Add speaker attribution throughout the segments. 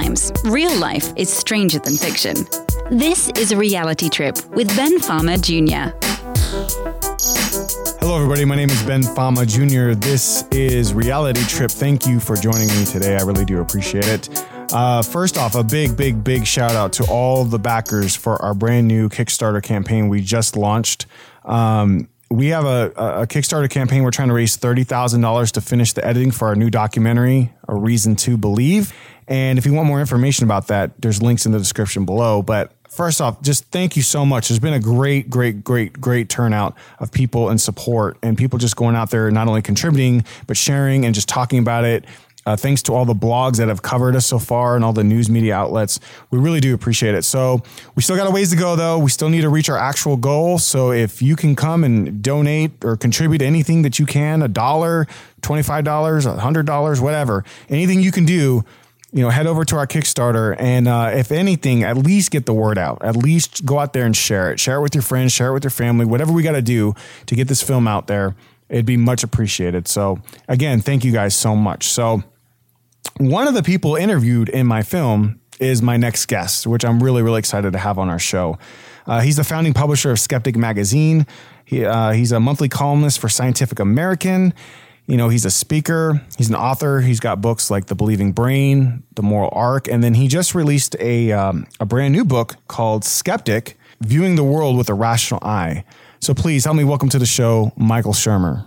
Speaker 1: Sometimes real life is stranger than fiction. This is a reality trip with Ben Fama Jr.
Speaker 2: Hello, everybody. My name is Ben Fama Jr. This is Reality Trip. Thank you for joining me today. I really do appreciate it. Uh, first off, a big, big, big shout out to all the backers for our brand new Kickstarter campaign we just launched. Um, we have a, a Kickstarter campaign. We're trying to raise $30,000 to finish the editing for our new documentary, A Reason to Believe. And if you want more information about that, there's links in the description below. But first off, just thank you so much. There's been a great, great, great, great turnout of people and support and people just going out there, not only contributing, but sharing and just talking about it. Uh, thanks to all the blogs that have covered us so far and all the news media outlets. We really do appreciate it. So we still got a ways to go, though. We still need to reach our actual goal. So if you can come and donate or contribute anything that you can, a dollar, $25, a $100, whatever, anything you can do, you know, head over to our Kickstarter and uh, if anything, at least get the word out. At least go out there and share it. Share it with your friends, share it with your family, whatever we got to do to get this film out there. It'd be much appreciated. So, again, thank you guys so much. So, one of the people interviewed in my film is my next guest, which I'm really, really excited to have on our show. Uh, he's the founding publisher of Skeptic Magazine. He, uh, he's a monthly columnist for Scientific American. You know, he's a speaker, he's an author. He's got books like The Believing Brain, The Moral Arc, and then he just released a, um, a brand new book called Skeptic Viewing the World with a Rational Eye. So please help me welcome to the show, Michael Shermer.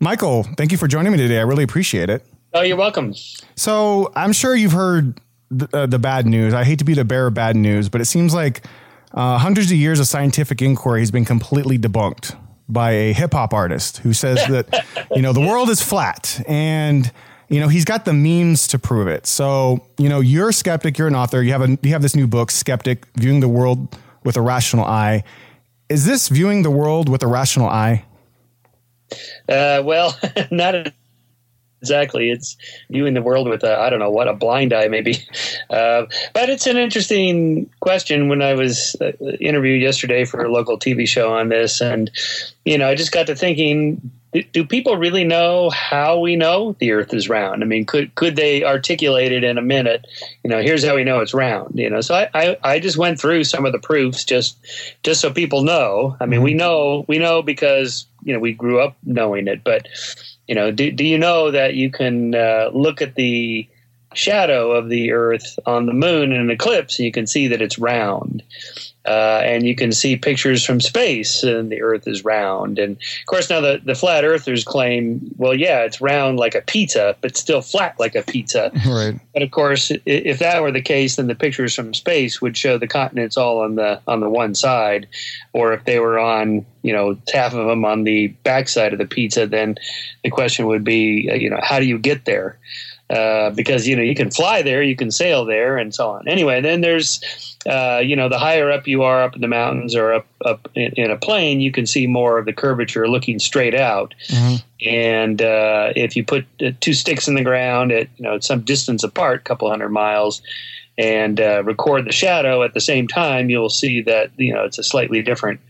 Speaker 2: Michael, thank you for joining me today. I really appreciate it.
Speaker 3: Oh, you're welcome.
Speaker 2: So I'm sure you've heard the, uh, the bad news. I hate to be the bearer of bad news, but it seems like uh, hundreds of years of scientific inquiry has been completely debunked by a hip hop artist who says that you know the world is flat and you know he's got the memes to prove it. So you know you're a skeptic. You're an author. You have a you have this new book, Skeptic: Viewing the World with a Rational Eye. Is this viewing the world with a rational eye?
Speaker 3: Uh, well, not exactly. It's viewing the world with a I don't know what a blind eye maybe, uh, but it's an interesting question. When I was uh, interviewed yesterday for a local TV show on this, and you know, I just got to thinking. Do, do people really know how we know the Earth is round? I mean, could could they articulate it in a minute? You know, here's how we know it's round. You know, so I, I, I just went through some of the proofs just just so people know. I mean, we know we know because you know we grew up knowing it, but you know, do, do you know that you can uh, look at the shadow of the Earth on the moon in an eclipse and you can see that it's round? Uh, and you can see pictures from space and the earth is round. And of course now the, the flat earthers claim well yeah it's round like a pizza but still flat like a pizza.
Speaker 2: Right.
Speaker 3: But of course if that were the case then the pictures from space would show the continents all on the on the one side. Or if they were on you know half of them on the backside of the pizza then the question would be you know how do you get there uh, because you know you can fly there, you can sail there, and so on. Anyway, then there's uh, you know the higher up you are up in the mountains or up up in, in a plane, you can see more of the curvature looking straight out. Mm-hmm. And uh, if you put uh, two sticks in the ground at you know some distance apart, a couple hundred miles. And uh, record the shadow at the same time, you'll see that you know it's a slightly different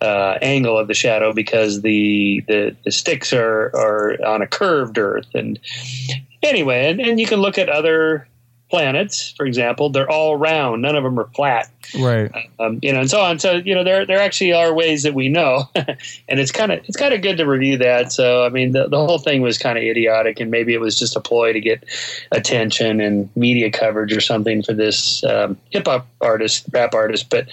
Speaker 3: uh, angle of the shadow because the, the, the sticks are, are on a curved Earth, and anyway, and, and you can look at other planets, for example, they're all round. None of them are flat.
Speaker 2: Right.
Speaker 3: Um, you know, and so on. So, you know, there, there actually are ways that we know, and it's kind of, it's kind of good to review that. So, I mean, the, the whole thing was kind of idiotic and maybe it was just a ploy to get attention and media coverage or something for this um, hip hop artist, rap artist. But,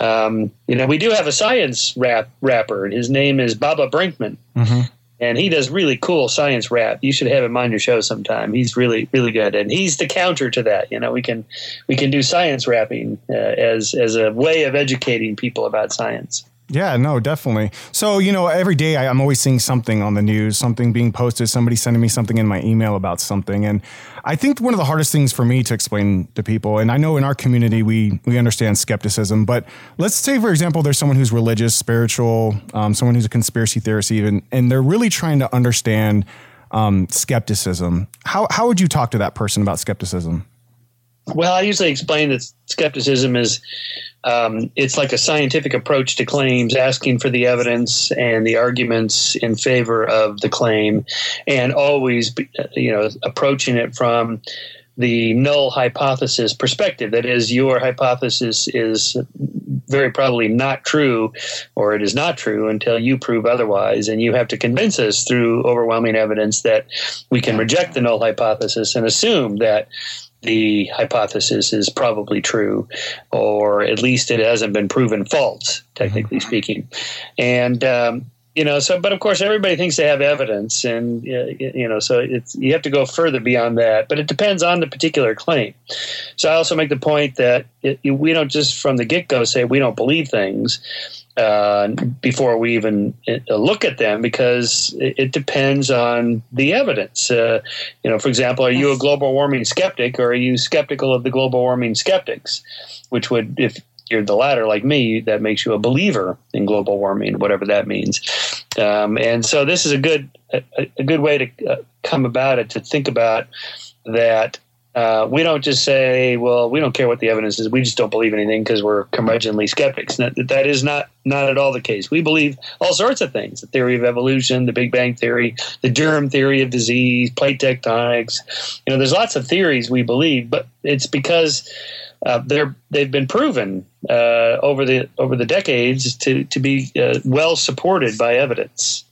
Speaker 3: um, you know, we do have a science rap rapper and his name is Baba Brinkman. Mm-hmm and he does really cool science rap. You should have him on your show sometime. He's really really good, and he's the counter to that. You know, we can we can do science rapping uh, as as a way of educating people about science.
Speaker 2: Yeah, no, definitely. So, you know, every day I, am always seeing something on the news, something being posted, somebody sending me something in my email about something. And I think one of the hardest things for me to explain to people, and I know in our community we we understand skepticism, but let's say, for example, there's someone who's religious, spiritual, um, someone who's a conspiracy theorist, even, and they're really trying to understand um, skepticism. How, how would you talk to that person about skepticism?
Speaker 3: Well, I usually explain that skepticism is um, it's like a scientific approach to claims, asking for the evidence and the arguments in favor of the claim, and always, you know, approaching it from the null hypothesis perspective. That is, your hypothesis is very probably not true, or it is not true until you prove otherwise. And you have to convince us through overwhelming evidence that we can reject the null hypothesis and assume that the hypothesis is probably true, or at least it hasn't been proven false, technically mm-hmm. speaking. And um, you know, so but of course everybody thinks they have evidence, and you know, so it's you have to go further beyond that. But it depends on the particular claim. So I also make the point that it, we don't just from the get go say we don't believe things uh, before we even uh, look at them because it, it depends on the evidence. Uh, you know, for example, are you a global warming skeptic or are you skeptical of the global warming skeptics? Which would, if you're the latter, like me, that makes you a believer in global warming, whatever that means. Um, and so, this is a good a, a good way to uh, come about it to think about that uh, we don't just say, well, we don't care what the evidence is. We just don't believe anything because we're curmudgeonly skeptics. That, that is not not at all the case. We believe all sorts of things: the theory of evolution, the Big Bang theory, the germ theory of disease, plate tectonics. You know, there's lots of theories we believe, but it's because uh, they're they've been proven uh, over the over the decades to to be uh, well supported by evidence.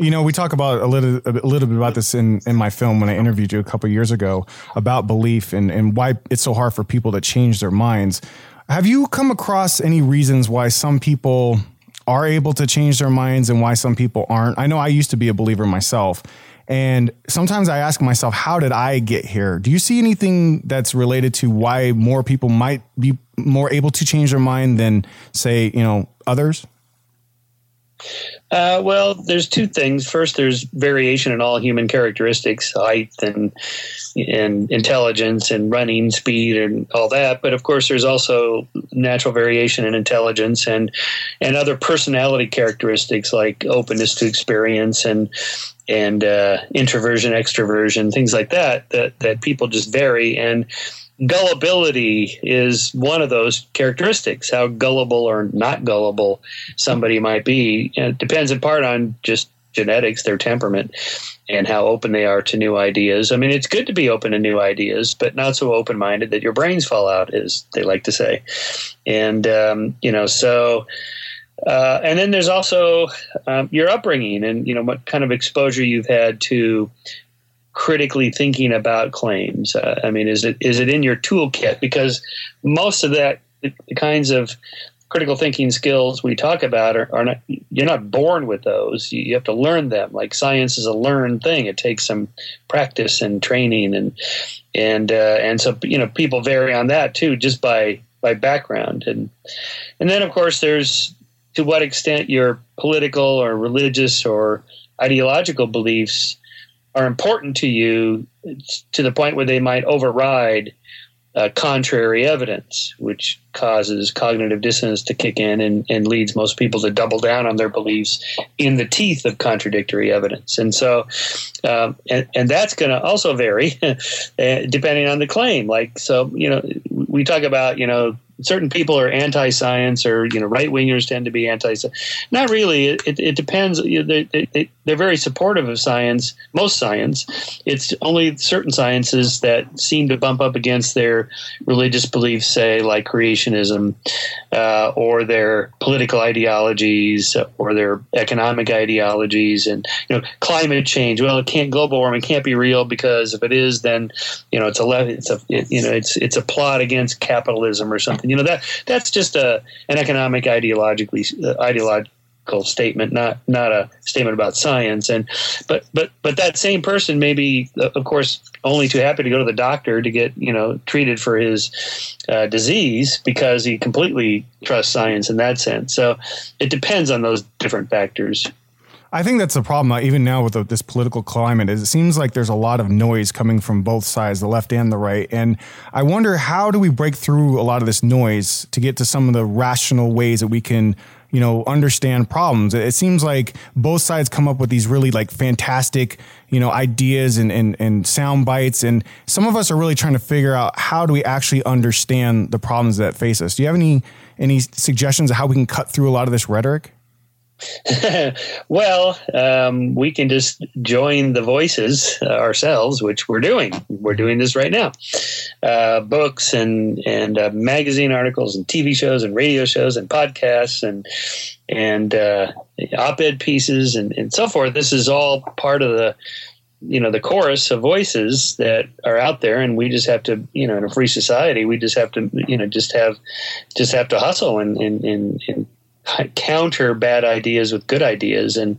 Speaker 2: You know, we talk about a little a little bit about this in, in my film when I interviewed you a couple years ago about belief and, and why it's so hard for people to change their minds. Have you come across any reasons why some people are able to change their minds and why some people aren't? I know I used to be a believer myself. And sometimes I ask myself, how did I get here? Do you see anything that's related to why more people might be more able to change their mind than, say, you know, others?
Speaker 3: Uh, well, there's two things. First, there's variation in all human characteristics, height and and intelligence and running speed and all that. But of course, there's also natural variation in intelligence and and other personality characteristics like openness to experience and and uh, introversion, extroversion, things like that. That that people just vary and gullibility is one of those characteristics. How gullible or not gullible somebody might be it depends in part on just genetics, their temperament, and how open they are to new ideas. I mean, it's good to be open to new ideas, but not so open minded that your brains fall out, as they like to say. And um, you know, so. Uh, and then there's also um, your upbringing and you know what kind of exposure you've had to critically thinking about claims? Uh, I mean, is it is it in your toolkit? Because most of that, the, kinds of critical thinking skills we talk about are, are, not you're not born with those you, have to learn them like science is a learned thing it takes some practice and training and and uh, and so you know people vary on that too just by by background and and then of course there's to what extent your political or religious or ideological beliefs are important to you to the point where they might override uh, contrary evidence, which causes cognitive dissonance to kick in and, and leads most people to double down on their beliefs in the teeth of contradictory evidence. And so, um, and, and that's going to also vary uh, depending on the claim. Like, so, you know, we talk about, you know, certain people are anti-science or you know right wingers tend to be anti not really. It, it depends. They, they, they're very supportive of science most science. It's only certain sciences that seem to bump up against their religious beliefs say like creationism uh, or their political ideologies or their economic ideologies and you know climate change. Well it can't global warming can't be real because if it is then you know it's a it's a you know it's it's a plot against capitalism or something you know that that's just a an economic ideologically uh, ideological statement, not not a statement about science. And but but but that same person may be, uh, of course, only too happy to go to the doctor to get you know treated for his uh, disease because he completely trusts science in that sense. So it depends on those different factors.
Speaker 2: I think that's the problem, uh, even now with the, this political climate. Is it seems like there's a lot of noise coming from both sides, the left and the right. And I wonder how do we break through a lot of this noise to get to some of the rational ways that we can, you know, understand problems. It seems like both sides come up with these really like fantastic, you know, ideas and and, and sound bites, and some of us are really trying to figure out how do we actually understand the problems that face us. Do you have any any suggestions of how we can cut through a lot of this rhetoric?
Speaker 3: well, um, we can just join the voices uh, ourselves, which we're doing. We're doing this right now. Uh, books and and uh, magazine articles and TV shows and radio shows and podcasts and and uh, op-ed pieces and, and so forth. This is all part of the you know the chorus of voices that are out there and we just have to you know in a free society we just have to you know just have just have to hustle and and, and, and counter bad ideas with good ideas. And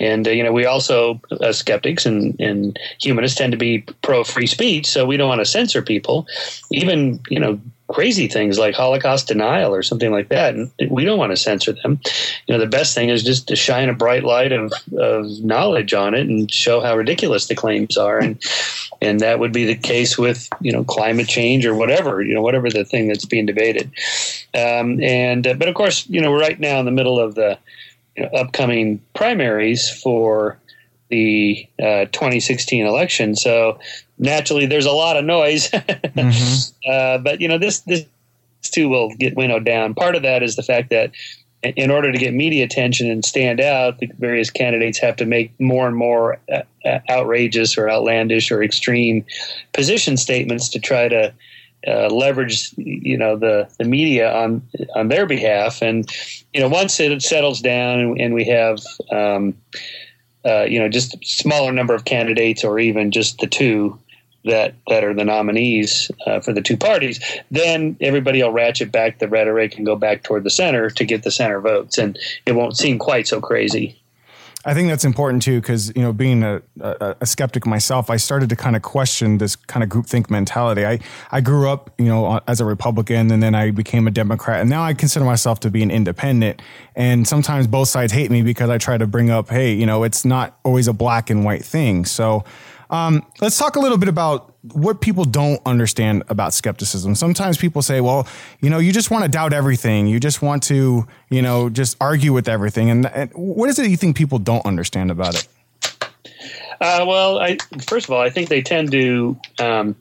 Speaker 3: and uh, you know we also uh, skeptics and, and humanists tend to be pro free speech so we don't want to censor people. Even you know crazy things like holocaust denial or something like that and we don't want to censor them. You know the best thing is just to shine a bright light of, of knowledge on it and show how ridiculous the claims are and and that would be the case with you know climate change or whatever you know whatever the thing that's being debated. Um, and uh, but of course you know we're right now in the middle of the you know, upcoming primaries for the uh, 2016 election so naturally there's a lot of noise mm-hmm. uh, but you know this this too will get winnowed down part of that is the fact that in order to get media attention and stand out, the various candidates have to make more and more uh, uh, outrageous or outlandish or extreme position statements to try to uh, leverage, you know, the, the media on on their behalf. And you know, once it settles down and, and we have, um, uh, you know, just a smaller number of candidates or even just the two that that are the nominees uh, for the two parties, then everybody will ratchet back the rhetoric and go back toward the center to get the center votes, and it won't seem quite so crazy.
Speaker 2: I think that's important too, because you know, being a, a, a, skeptic myself, I started to kind of question this kind of groupthink mentality. I I grew up, you know, as a Republican, and then I became a Democrat, and now I consider myself to be an independent. And sometimes both sides hate me because I try to bring up, hey, you know, it's not always a black and white thing. So um, let's talk a little bit about what people don't understand about skepticism. Sometimes people say, well, you know, you just want to doubt everything. You just want to, you know, just argue with everything. And, and what is it you think people don't understand about it?
Speaker 3: Uh, well, I, first of all, I think they tend to um,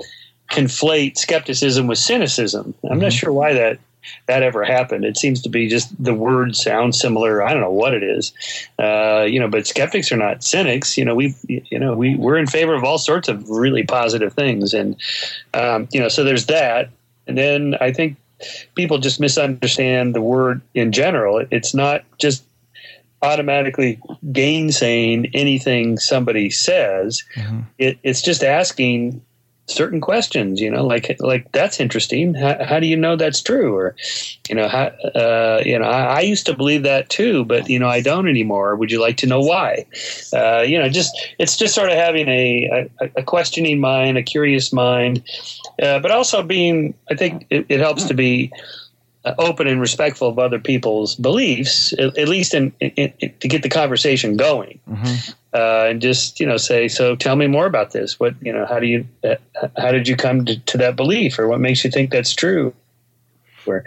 Speaker 3: conflate skepticism with cynicism. I'm mm-hmm. not sure why that that ever happened. It seems to be just the words sound similar. I don't know what it is, uh, you know. But skeptics are not cynics. You know, we, you know, we we're in favor of all sorts of really positive things, and um, you know, so there's that. And then I think people just misunderstand the word in general. It's not just automatically gainsaying anything somebody says. Mm-hmm. It, it's just asking certain questions you know like like that's interesting. How, how do you know that's true? Or you know how uh, you know I, I, used to believe that too but you know i don't anymore. Would you like to know why? Uh, you know just it's just sort of having a, a, a questioning mind a curious mind. Uh, but also being i think it, it helps to be open and respectful of other people's beliefs, at, at least in, in, in, to get the conversation going, mm-hmm. uh, and just you know say, so tell me more about this. What you know, how do you, uh, how did you come to, to that belief, or what makes you think that's true? Where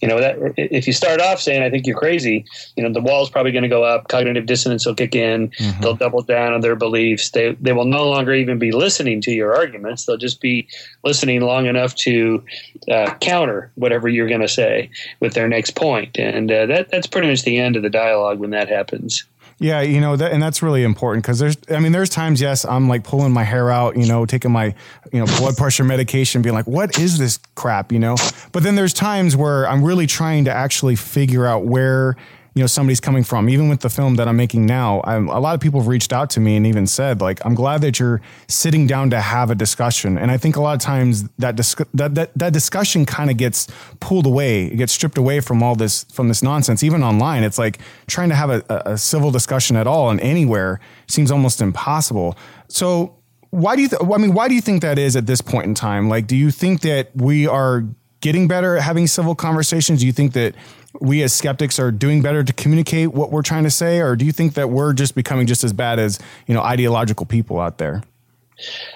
Speaker 3: you know that if you start off saying i think you're crazy you know the wall's probably going to go up cognitive dissonance will kick in mm-hmm. they'll double down on their beliefs they, they will no longer even be listening to your arguments they'll just be listening long enough to uh, counter whatever you're going to say with their next point and uh, that, that's pretty much the end of the dialogue when that happens
Speaker 2: yeah, you know, that, and that's really important because there's, I mean, there's times, yes, I'm like pulling my hair out, you know, taking my, you know, blood pressure medication, being like, what is this crap, you know? But then there's times where I'm really trying to actually figure out where you know somebody's coming from. Even with the film that I'm making now, I'm, a lot of people have reached out to me and even said like, "I'm glad that you're sitting down to have a discussion." And I think a lot of times that dis- that, that that discussion kind of gets pulled away, it gets stripped away from all this from this nonsense. Even online, it's like trying to have a, a civil discussion at all and anywhere seems almost impossible. So why do you th- I mean why do you think that is at this point in time? Like do you think that we are getting better at having civil conversations? Do you think that we as skeptics are doing better to communicate what we're trying to say, or do you think that we're just becoming just as bad as you know ideological people out there?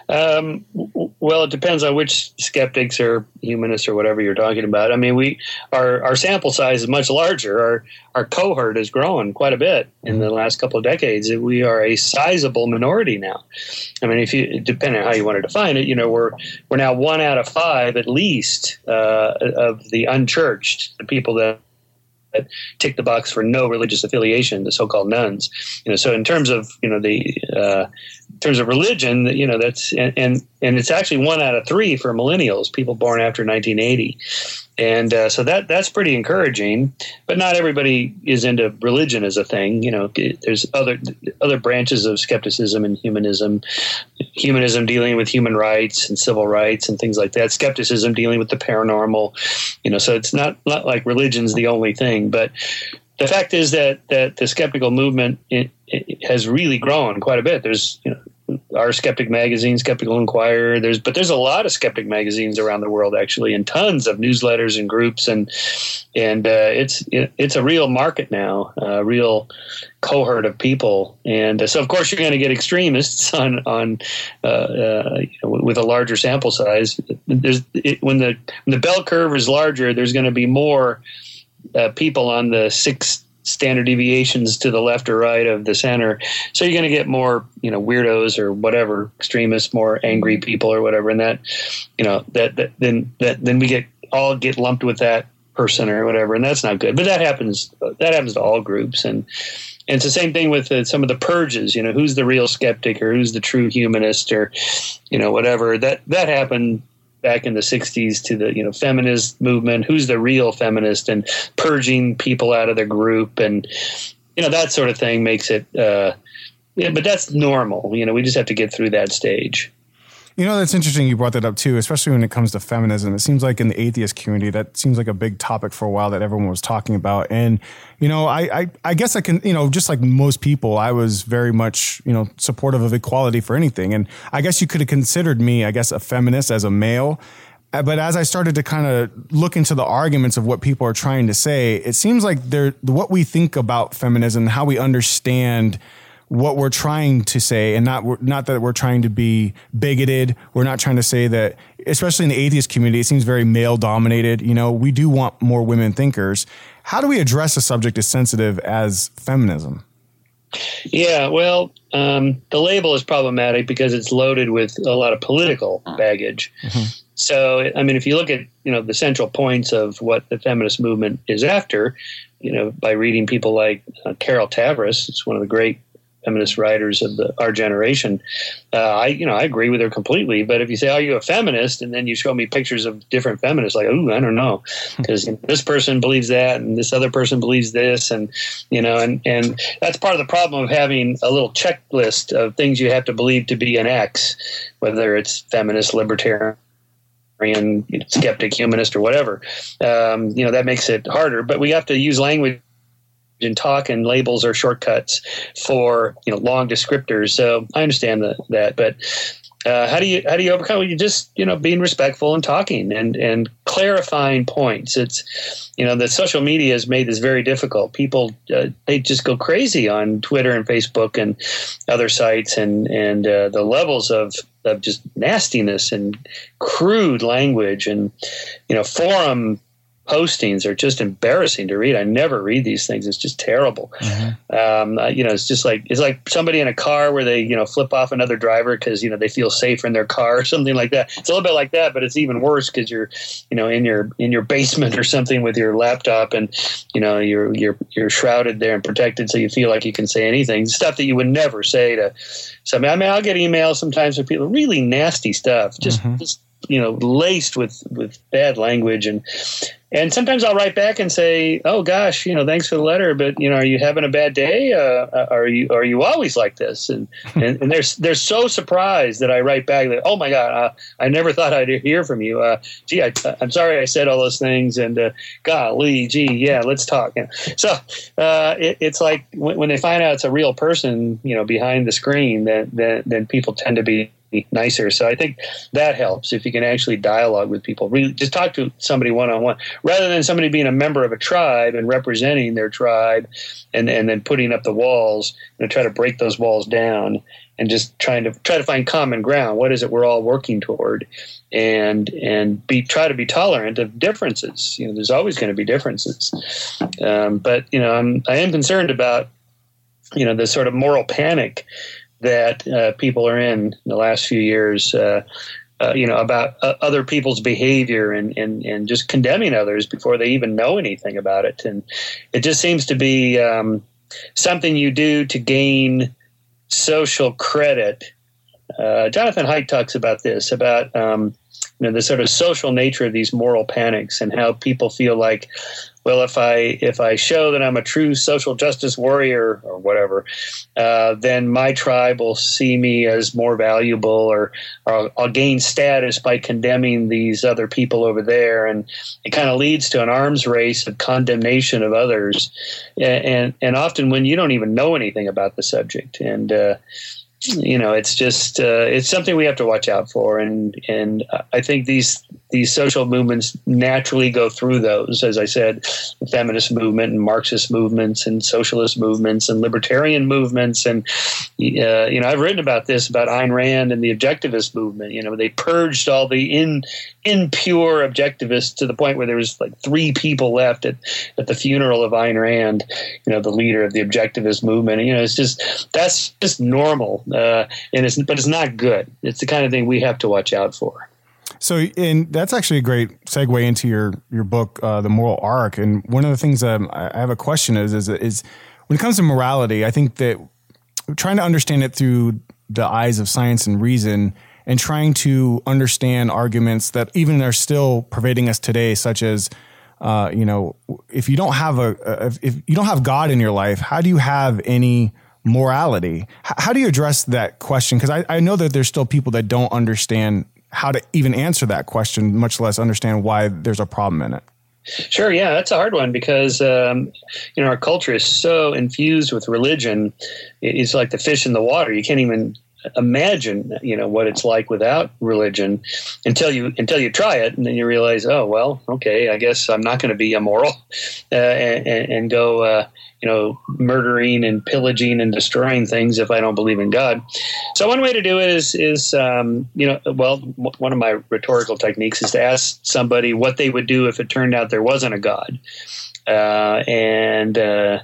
Speaker 3: Um, well, it depends on which skeptics or humanists or whatever you're talking about. I mean, we our our sample size is much larger. Our our cohort has grown quite a bit in the last couple of decades. We are a sizable minority now. I mean, if you depending on how you want to define it, you know, we're we're now one out of five at least uh, of the unchurched, the people that that tick the box for no religious affiliation, the so-called nones. You know, so in terms of you know the uh, terms of religion, you know that's and, and and it's actually one out of three for millennials, people born after 1980 and uh, so that that's pretty encouraging. But not everybody is into religion as a thing. You know, there's other other branches of skepticism and humanism. Humanism dealing with human rights and civil rights and things like that. Skepticism dealing with the paranormal. You know, so it's not not like religion's the only thing, but the fact is that that the skeptical movement has really grown quite a bit. There's you know our skeptic magazine skeptical inquirer there's but there's a lot of skeptic magazines around the world actually and tons of newsletters and groups and and uh, it's it, it's a real market now a real cohort of people. And uh, so of course you're going to get extremists on on uh, uh, with a larger sample size. There's it, when the when the bell curve is larger there's going to be more uh, people on the six standard deviations to the left or right of the center. So you're going to get more, you know, weirdos or whatever, extremists, more angry people or whatever. And that, you know, that, that then that then we get all get lumped with that person or whatever, and that's not good. But that happens. That happens to all groups, and and it's the same thing with uh, some of the purges. You know, who's the real skeptic or who's the true humanist or, you know, whatever. That that happened back in the 60s to the you know feminist movement who's the real feminist and purging people out of the group and you know that sort of thing makes it uh, yeah but that's normal. You know we just have to get through that stage
Speaker 2: you know, that's interesting you brought that up too, especially when it comes to feminism. It seems like in the atheist community, that seems like a big topic for a while that everyone was talking about. And, you know, I, I, I guess I can, you know, just like most people, I was very much, you know, supportive of equality for anything. And I guess you could have considered me, I guess, a feminist as a male. Uh, but as I started to kind of look into the arguments of what people are trying to say, it seems like they're, what we think about feminism, how we understand what we're trying to say and not not that we're trying to be bigoted. We're not trying to say that especially in the atheist community it seems very male dominated. You know we do want more women thinkers. How do we address a subject as sensitive as feminism?
Speaker 3: Yeah well um, the label is problematic because it's loaded with a lot of political baggage. Mm-hmm. so i mean if you look at you know the central points of what the feminist movement is after you know by reading people like uh, carol tavris it's one of the great feminist writers of the, our generation. Uh, I, you know, I agree with her completely. But if you say, "Are you a feminist?" and then you show me pictures of different feminists, like, "Ooh, I don't know," because you know, this person believes that, and this other person believes this, and you know, and and that's part of the problem of having a little checklist of things you have to believe to be an X, whether it's feminist, libertarian skeptic, humanist, or whatever. Um, you know that makes it harder. But we have to use language and talk and labels are shortcuts for you know long descriptors. So I understand that that, but uh, how do you how do you overcome? You just you know being respectful and talking and and clarifying points. It's you know the social media has made this very difficult. People uh, they just go crazy on Twitter and Facebook and other sites and and uh, the levels of of just nastiness and crude language and you know forum postings are just embarrassing to read. I never read these things. It's just terrible. Mm-hmm. Um, you know, it's just like it's like somebody in a car where they you know flip off another driver because you know they feel safer in their car or something like that. It's a little bit like that, but it's even worse because you're you know in your in your basement or something with your laptop and you know you're you're you're shrouded there and protected, so you feel like you can say anything. Stuff that you would never say to somebody. I mean, I'll get emails sometimes from people really nasty stuff, just mm-hmm. just you know laced with with bad language and and sometimes I'll write back and say, "Oh gosh, you know, thanks for the letter, but you know, are you having a bad day? Uh, are you are you always like this?" And and, and they're they're so surprised that I write back that, "Oh my God, uh, I never thought I'd hear from you. Uh, gee, I, am sorry I said all those things, and uh, golly, gee, yeah, let's talk." so uh, it, it's like when, when, they find out it's a real person, you know, behind the screen, then then, then people tend to be nicer. So I think that helps if you can actually dialogue with people. Really, just talk to somebody one on one, rather than somebody being a member of a tribe and representing their tribe, and and then putting up the walls and try to break those walls down and just trying to try to find common ground. What is it we're all working toward? And and be try to be tolerant of differences. You know, there's always going to be differences, um, but you know, I'm I am concerned about you know the sort of moral panic that uh, people are in, in the last few years. Uh, uh, you know, about uh, other people's behavior and, and, and just condemning others before they even know anything about it. And it just seems to be um, something you do to gain social credit. Uh, Jonathan Haidt talks about this about um, you know the sort of social nature of these moral panics and how people feel like well, if I if I show that I'm a true social justice warrior or whatever, uh, then my tribe will see me as more valuable, or, or I'll, gain status by condemning these other people over there, and it kind of leads to an arms race of condemnation of others, and and, and often when you don't even know anything about the subject, and uh, you know it's just uh, it's something we have to watch out for. And and I think these these social movements naturally go through those as I said the feminist movement and Marxist movements and socialist movements and libertarian movements. And uh, you know I've written about this about Ayn Rand and the objectivist movement. You know they purged all the in impure objectivists to the point where there was like three people left at, at the funeral of Ayn Rand you know the leader of the objectivist movement. You know it's just that's just normal uh, and it's but it's not good. It's the kind of thing we have to watch out for.
Speaker 2: So, and that's actually a great segue into your your book, uh, The Moral Arc. And one of the things um, I have a question is, is is when it comes to morality, I think that trying to understand it through the eyes of science and reason, and trying to understand arguments that even are still pervading us today, such as uh, you know, if you don't have a, a if you don't have God in your life, how do you have any morality. how do you address that question? Because I, I know that there's still people that don't understand how to even answer that question, much less understand why there's a problem in it.
Speaker 3: Sure, yeah, that's a hard one because um, you know our culture is so infused with religion. It's like the fish in the water. You can't even imagine you know what it's like without religion until you until you try it and then you realize oh well okay i guess i'm not going to be immoral uh, and, and, go uh, you know murdering and pillaging and destroying things if i don't believe in god. So one way to do it is is um, you know well one of my rhetorical techniques is to ask somebody what they would do if it turned out there wasn't a god. Uh, and uh,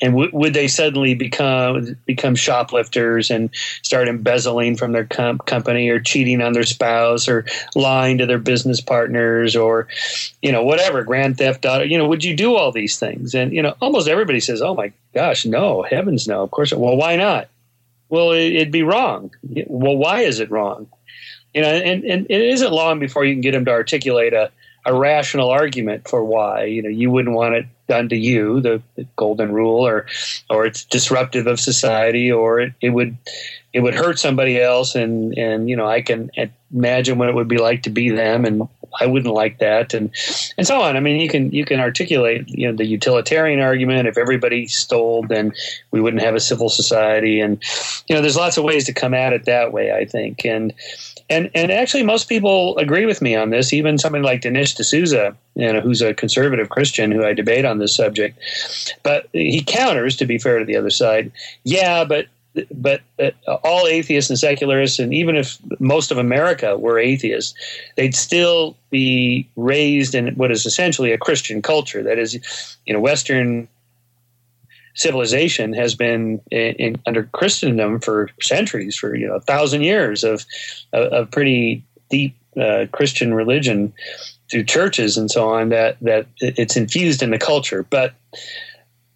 Speaker 3: and would they suddenly become become shoplifters and start embezzling from their com- company or cheating on their spouse or lying to their business partners or you know whatever grand theft auto you know would you do all these things? And you know almost everybody says oh my gosh no heavens no of course. Well why not? Well it'd be wrong. Well why is it wrong? You know and, and it isn't long before you can get them to articulate a a rational argument for why you know you wouldn't want it done to you the, the golden rule or or it's disruptive of society or it, it would it would hurt somebody else and and you know I can imagine what it would be like to be them and I wouldn't like that and and so on. I mean you can you can articulate you know the utilitarian argument if everybody stole then we wouldn't have a civil society and you know there's lots of ways to come at it that way I think and and and actually most people agree with me on this. Even somebody like Dinesh D'Souza, you know, who's a conservative Christian who I debate on this subject, but he counters. To be fair to the other side, yeah, but but uh, all atheists and secularists, and even if most of America were atheists, they'd still be raised in what is essentially a Christian culture. That is, you know, Western civilization has been in, in, under Christendom for centuries, for you know a thousand years of of, pretty deep uh, Christian religion through churches and so on. That that it's infused in the culture. But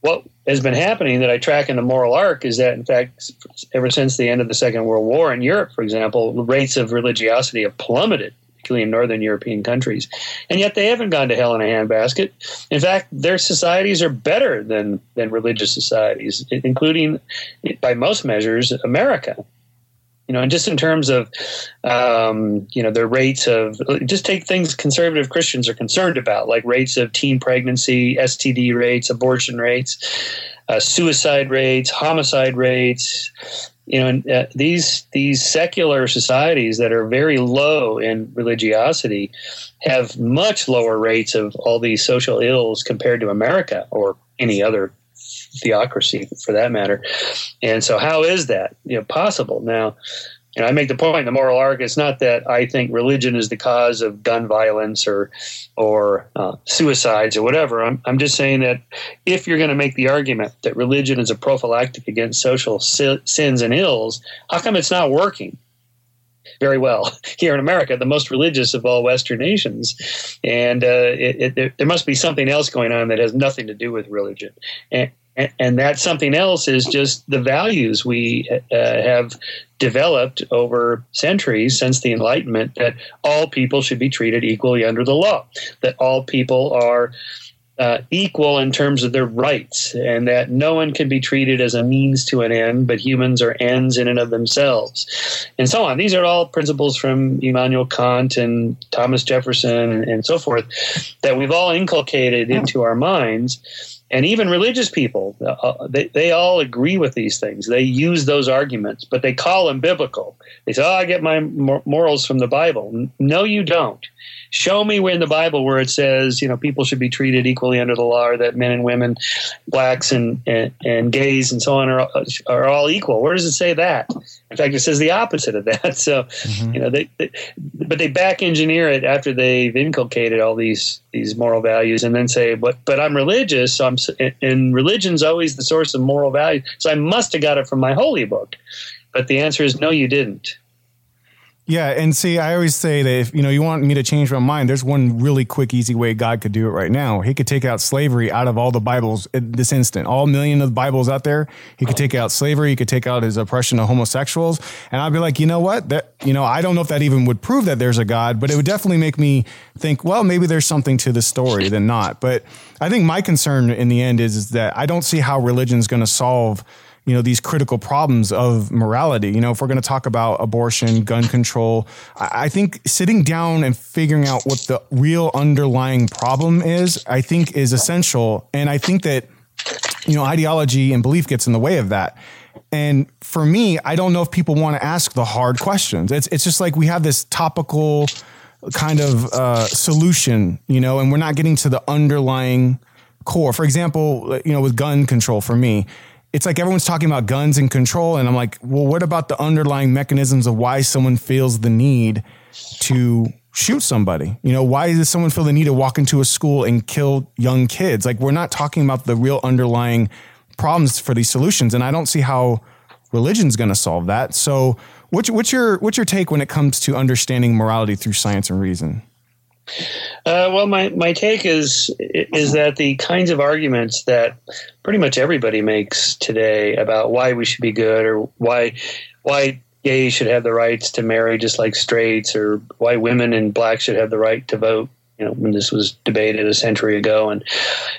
Speaker 3: what has been happening that I track in the moral arc is that, in fact, ever since the end of the Second World War in Europe, for example, rates of religiosity have plummeted particularly in northern European countries. And yet they haven't gone to hell in a handbasket. In fact, their societies are better than, than religious societies, including, by most measures, America. You know, and just in terms of, um, you know, their rates of, just take things conservative Christians are concerned about, like rates of teen pregnancy, STD rates, abortion rates, uh, suicide rates, homicide rates, you know, uh, these these secular societies that are very low in religiosity have much lower rates of all these social ills compared to America or any other theocracy for that matter. And so, how is that you know possible now? And I make the point in the moral arc. It's not that I think religion is the cause of gun violence or or uh, suicides or whatever. I'm, I'm just saying that if you're going to make the argument that religion is a prophylactic against social si- sins and ills, how come it's not working? very well here in America, the most religious of all Western nations. And uh, it, it, there must be something else going on that has nothing to do with religion. And, and that something else is just the values we uh, have developed over centuries since the Enlightenment that all people should be treated equally under the law, that all people are uh, equal in terms of their rights, and that no one can be treated as a means to an end, but humans are ends in and of themselves, and so on. These are all principles from Immanuel Kant and Thomas Jefferson and, and so forth that we've all inculcated into our minds and even religious people, uh, they, they all agree with these things. They use those arguments, but they call them biblical. They say, oh, I get my morals from the Bible. No, you don't. Show me where in the Bible where it says, you know, people should be treated equally under the law, or that men and women, blacks and, and, and gays and so on are, are all equal. Where does it say that? In fact, it says the opposite of that. So, mm-hmm. you know, they, they, but they back engineer it after they've inculcated all these these moral values, and then say, but but I'm religious, so I'm and religion's always the source of moral value, so I must have got it from my holy book. But the answer is no, you didn't.
Speaker 2: Yeah, and see, I always say that if you know you want me to change my mind, there's one really quick, easy way God could do it right now. He could take out slavery out of all the Bibles at this instant. All million of the Bibles out there, he could take out slavery. He could take out his oppression of homosexuals, and I'd be like, you know what? That you know, I don't know if that even would prove that there's a God, but it would definitely make me think, well, maybe there's something to the story than not. But I think my concern in the end is, is that I don't see how religion's going to solve you know these critical problems of morality. You know if we're going to talk about abortion gun control i think sitting down and figuring out what the real underlying problem is i think is essential. And i think that you know ideology and belief gets in the way of that. And for me i don't know if people want to ask the hard questions. It's it's just like we have this topical kind of uh, solution you know and we're not getting to the underlying core. For example you know with gun control for me it's like everyone's talking about guns and control. And I'm like, well, what about the underlying mechanisms of why someone feels the need to shoot somebody? You know, why does someone feel the need to walk into a school and kill young kids? Like, we're not talking about the real underlying problems for these solutions. And I don't see how religion's going to solve that. So, what's, what's your what's your take when it comes to understanding morality through science and reason?
Speaker 3: Uh, well, my, my take is is that the kinds of arguments that pretty much everybody makes today about why we should be good or why why gays should have the rights to marry just like straights or why women and blacks should have the right to vote you know when this was debated a century ago and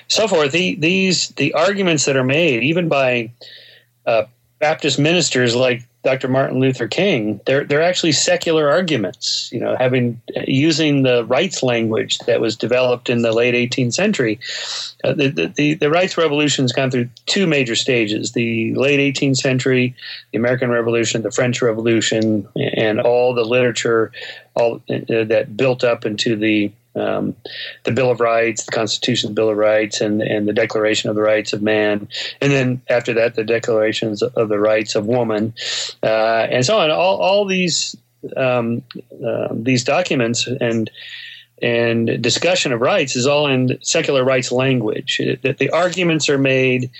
Speaker 3: so forth. The, these the arguments that are made even by uh, Baptist ministers like Dr. Martin Luther King, they're they're actually secular arguments. You know, having using the rights language that was developed in the late 18th century. Uh, the, the the rights revolution has gone through two major stages: the late 18th century, the American Revolution, the French Revolution, and all the literature all uh, that built up into the um, the Bill of Rights, the Constitution, the Bill of Rights, and and the Declaration of the Rights of Man, and then after that, the Declarations of the Rights of Woman, uh, and so on. All all these um, uh, these documents and and discussion of rights is all in secular rights language. That the arguments are made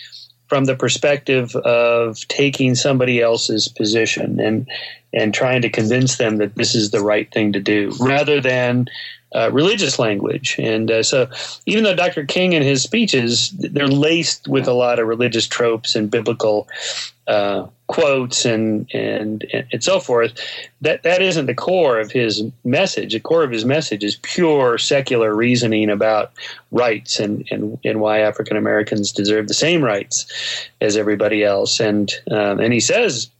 Speaker 3: from the perspective of taking somebody else's position and and trying to convince them that this is the right thing to do, rather than uh, religious language. And uh, so, even though Dr. King and his speeches, they're laced with a lot of religious tropes and biblical uh, quotes and, and and so forth, that that isn't the core of his message. The core of his message is pure secular reasoning about rights and and, and why African Americans deserve the same rights as everybody else. And um, and he says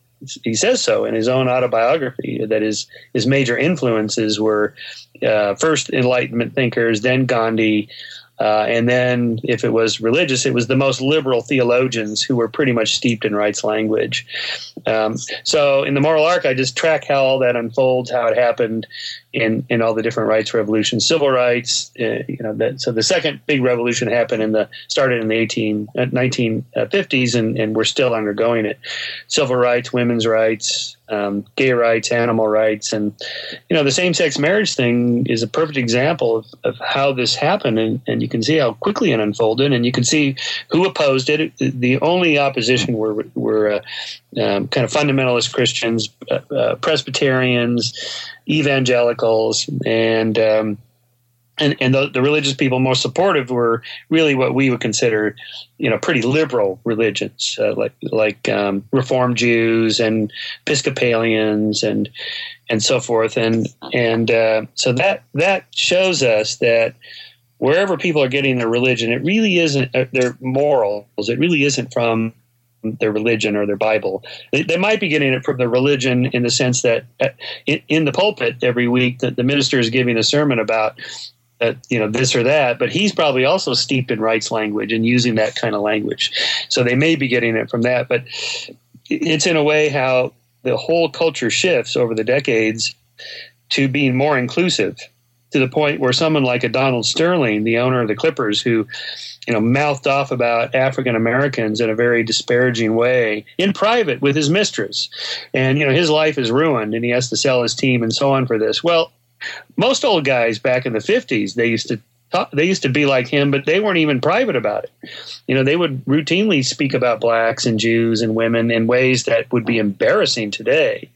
Speaker 3: he says so in his own autobiography that his his major influences were uh, first Enlightenment thinkers, then Gandhi, uh, and then, if it was religious, it was the most liberal theologians who were pretty much steeped in rights language. Um, so, in the moral arc, I just track how all that unfolds, how it happened in in all the different rights revolutions, civil rights. Uh, you know, that, so the second big revolution happened in the started in the 18 uh, 1950s, and, and we're still undergoing it. Civil rights, women's rights, um, gay rights, animal rights, and you know the same-sex marriage thing is a perfect example of, of how this happened. And, and you can see how quickly it unfolded, and you can see who opposed it. The only opposition were were uh, um, kind of fundamentalist Christians, uh, uh, Presbyterians, evangelicals, and um, and, and the, the, religious people most supportive were really what we would consider, you know, pretty liberal religions, uh, like like um, Reform Jews and Episcopalians and and so forth. And and uh, so that that shows us that wherever people are getting their religion, it really isn't uh, their morals. It really isn't from their religion or their Bible. They, they, might be getting it from their religion in the sense that uh, in, in the pulpit every week that the minister is giving a sermon about that you know this or that but he's probably also steeped in rights language and using that kind of language so they may be getting it from that but it's in a way how the whole culture shifts over the decades to being more inclusive to the point where someone like a Donald Sterling, the owner of the Clippers, who you know mouthed off about African Americans in a very disparaging way in private with his mistress, and you know his life is ruined and he has to sell his team and so on for this. Well, most old guys back in the 50s they used to they used to be like him but they weren't even private about it. You know they would routinely speak about blacks and jews and women in ways that would be embarrassing today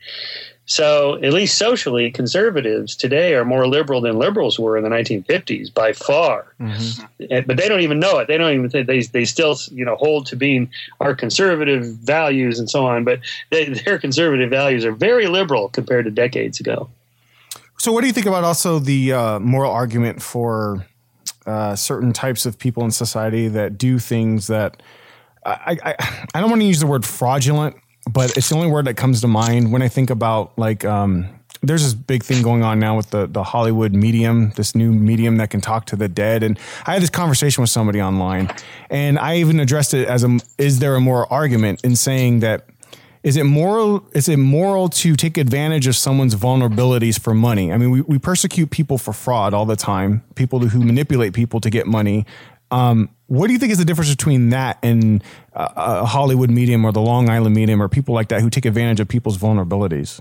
Speaker 3: so at least socially conservatives today are more liberal than liberals were in the 1950s by far. Mm-hmm. But they don't even know it. They don't even think they, they still you know hold to being our conservative values and so on but they, their conservative values are very liberal compared to decades ago.
Speaker 2: So, what do you think about also the uh, moral argument for uh, certain types of people in society that do things that I, I, I don't want to use the word fraudulent, but it's the only word that comes to mind when I think about like um, there's this big thing going on now with the the Hollywood medium, this new medium that can talk to the dead. And I had this conversation with somebody online, and I even addressed it as a is there a moral argument in saying that is it moral is it moral to take advantage of someone's vulnerabilities for money i mean we, we persecute people for fraud all the time people who manipulate people to get money um, what do you think is the difference between that and a Hollywood medium or the Long Island medium or people like that who take advantage of people's vulnerabilities?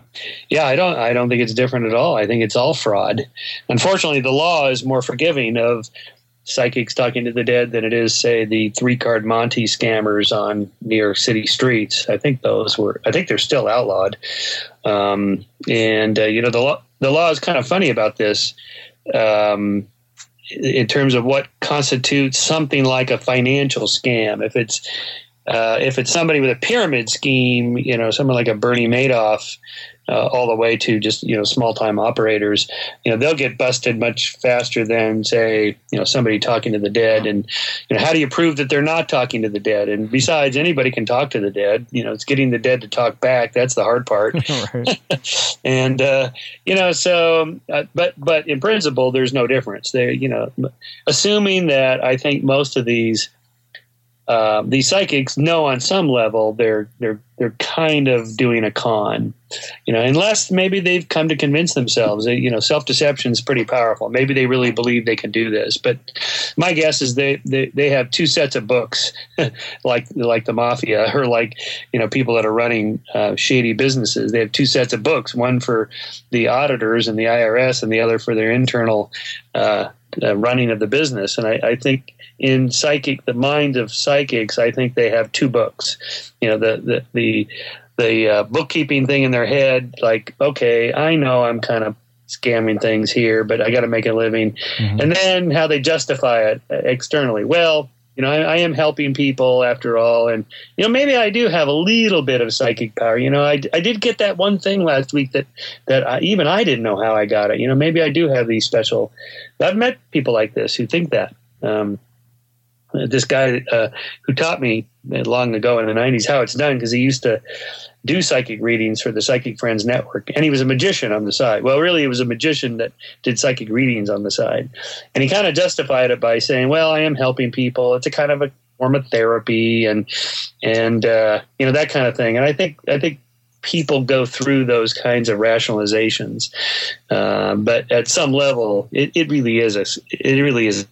Speaker 3: Yeah, I don't. I don't think it's different at all. I think it's all fraud. Unfortunately, the law is more forgiving of psychics talking to the dead than it is, say, the three card Monty scammers on New York City streets. I think those were, I think they're still outlawed. Um, and, uh, you know, the law, the law is kind of funny about this um, in terms of what constitutes something like a financial scam. If it's, uh, if it's somebody with a pyramid scheme, you know, someone like a Bernie Madoff, uh, all the way to just you know small time operators. You know they'll get busted much faster than say you know somebody talking to the dead. And you know how do you prove that they're not talking to the dead? And besides, anybody can talk to the dead. You know it's getting the dead to talk back. That's the hard part. and uh, you know so uh, but but in principle, there's no difference. They you know assuming that I think most of these uh, these psychics know on some level they're they're they're kind of doing a con, you know, unless maybe they've come to convince themselves. That, you know, self deception is pretty powerful. Maybe they really believe they can do this. But my guess is they they, they have two sets of books, like like the mafia or like you know people that are running uh, shady businesses. They have two sets of books, one for the auditors and the IRS, and the other for their internal. Uh, uh, running of the business. And I, I, think in psychic, the mind of psychics, I think they have two books. You know, the the the, the uh, bookkeeping thing in their head, like, okay, I know I'm kind of scamming things here, but I got to make a living. Mm-hmm. And then how they justify it externally. Well, you know, I, I, am helping people after all, and you know, maybe I do have a little bit of psychic power. You know, I, I did get that one thing last week that that I, even I didn't know how I got it. You know, maybe I do have these special. I've met people like this who think that. Um, this guy uh, who taught me long ago in the 90s how it's done because he used to do psychic readings for the Psychic Friends Network. And he was a magician on the side. Well, really, he was a magician that did psychic readings on the side. And he kind of justified it by saying, well, I am helping people. It's a kind of a form of therapy and, and, uh, you know, that kind of thing. And I think, I think, people go through those kinds of rationalizations uh, but at some level it, it really is a it really is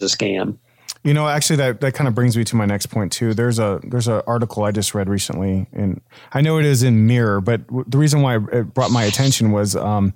Speaker 3: a scam
Speaker 2: you know, actually, that, that kind of brings me to my next point too. There's a there's an article I just read recently, and I know it is in Mirror, but w- the reason why it brought my attention was um,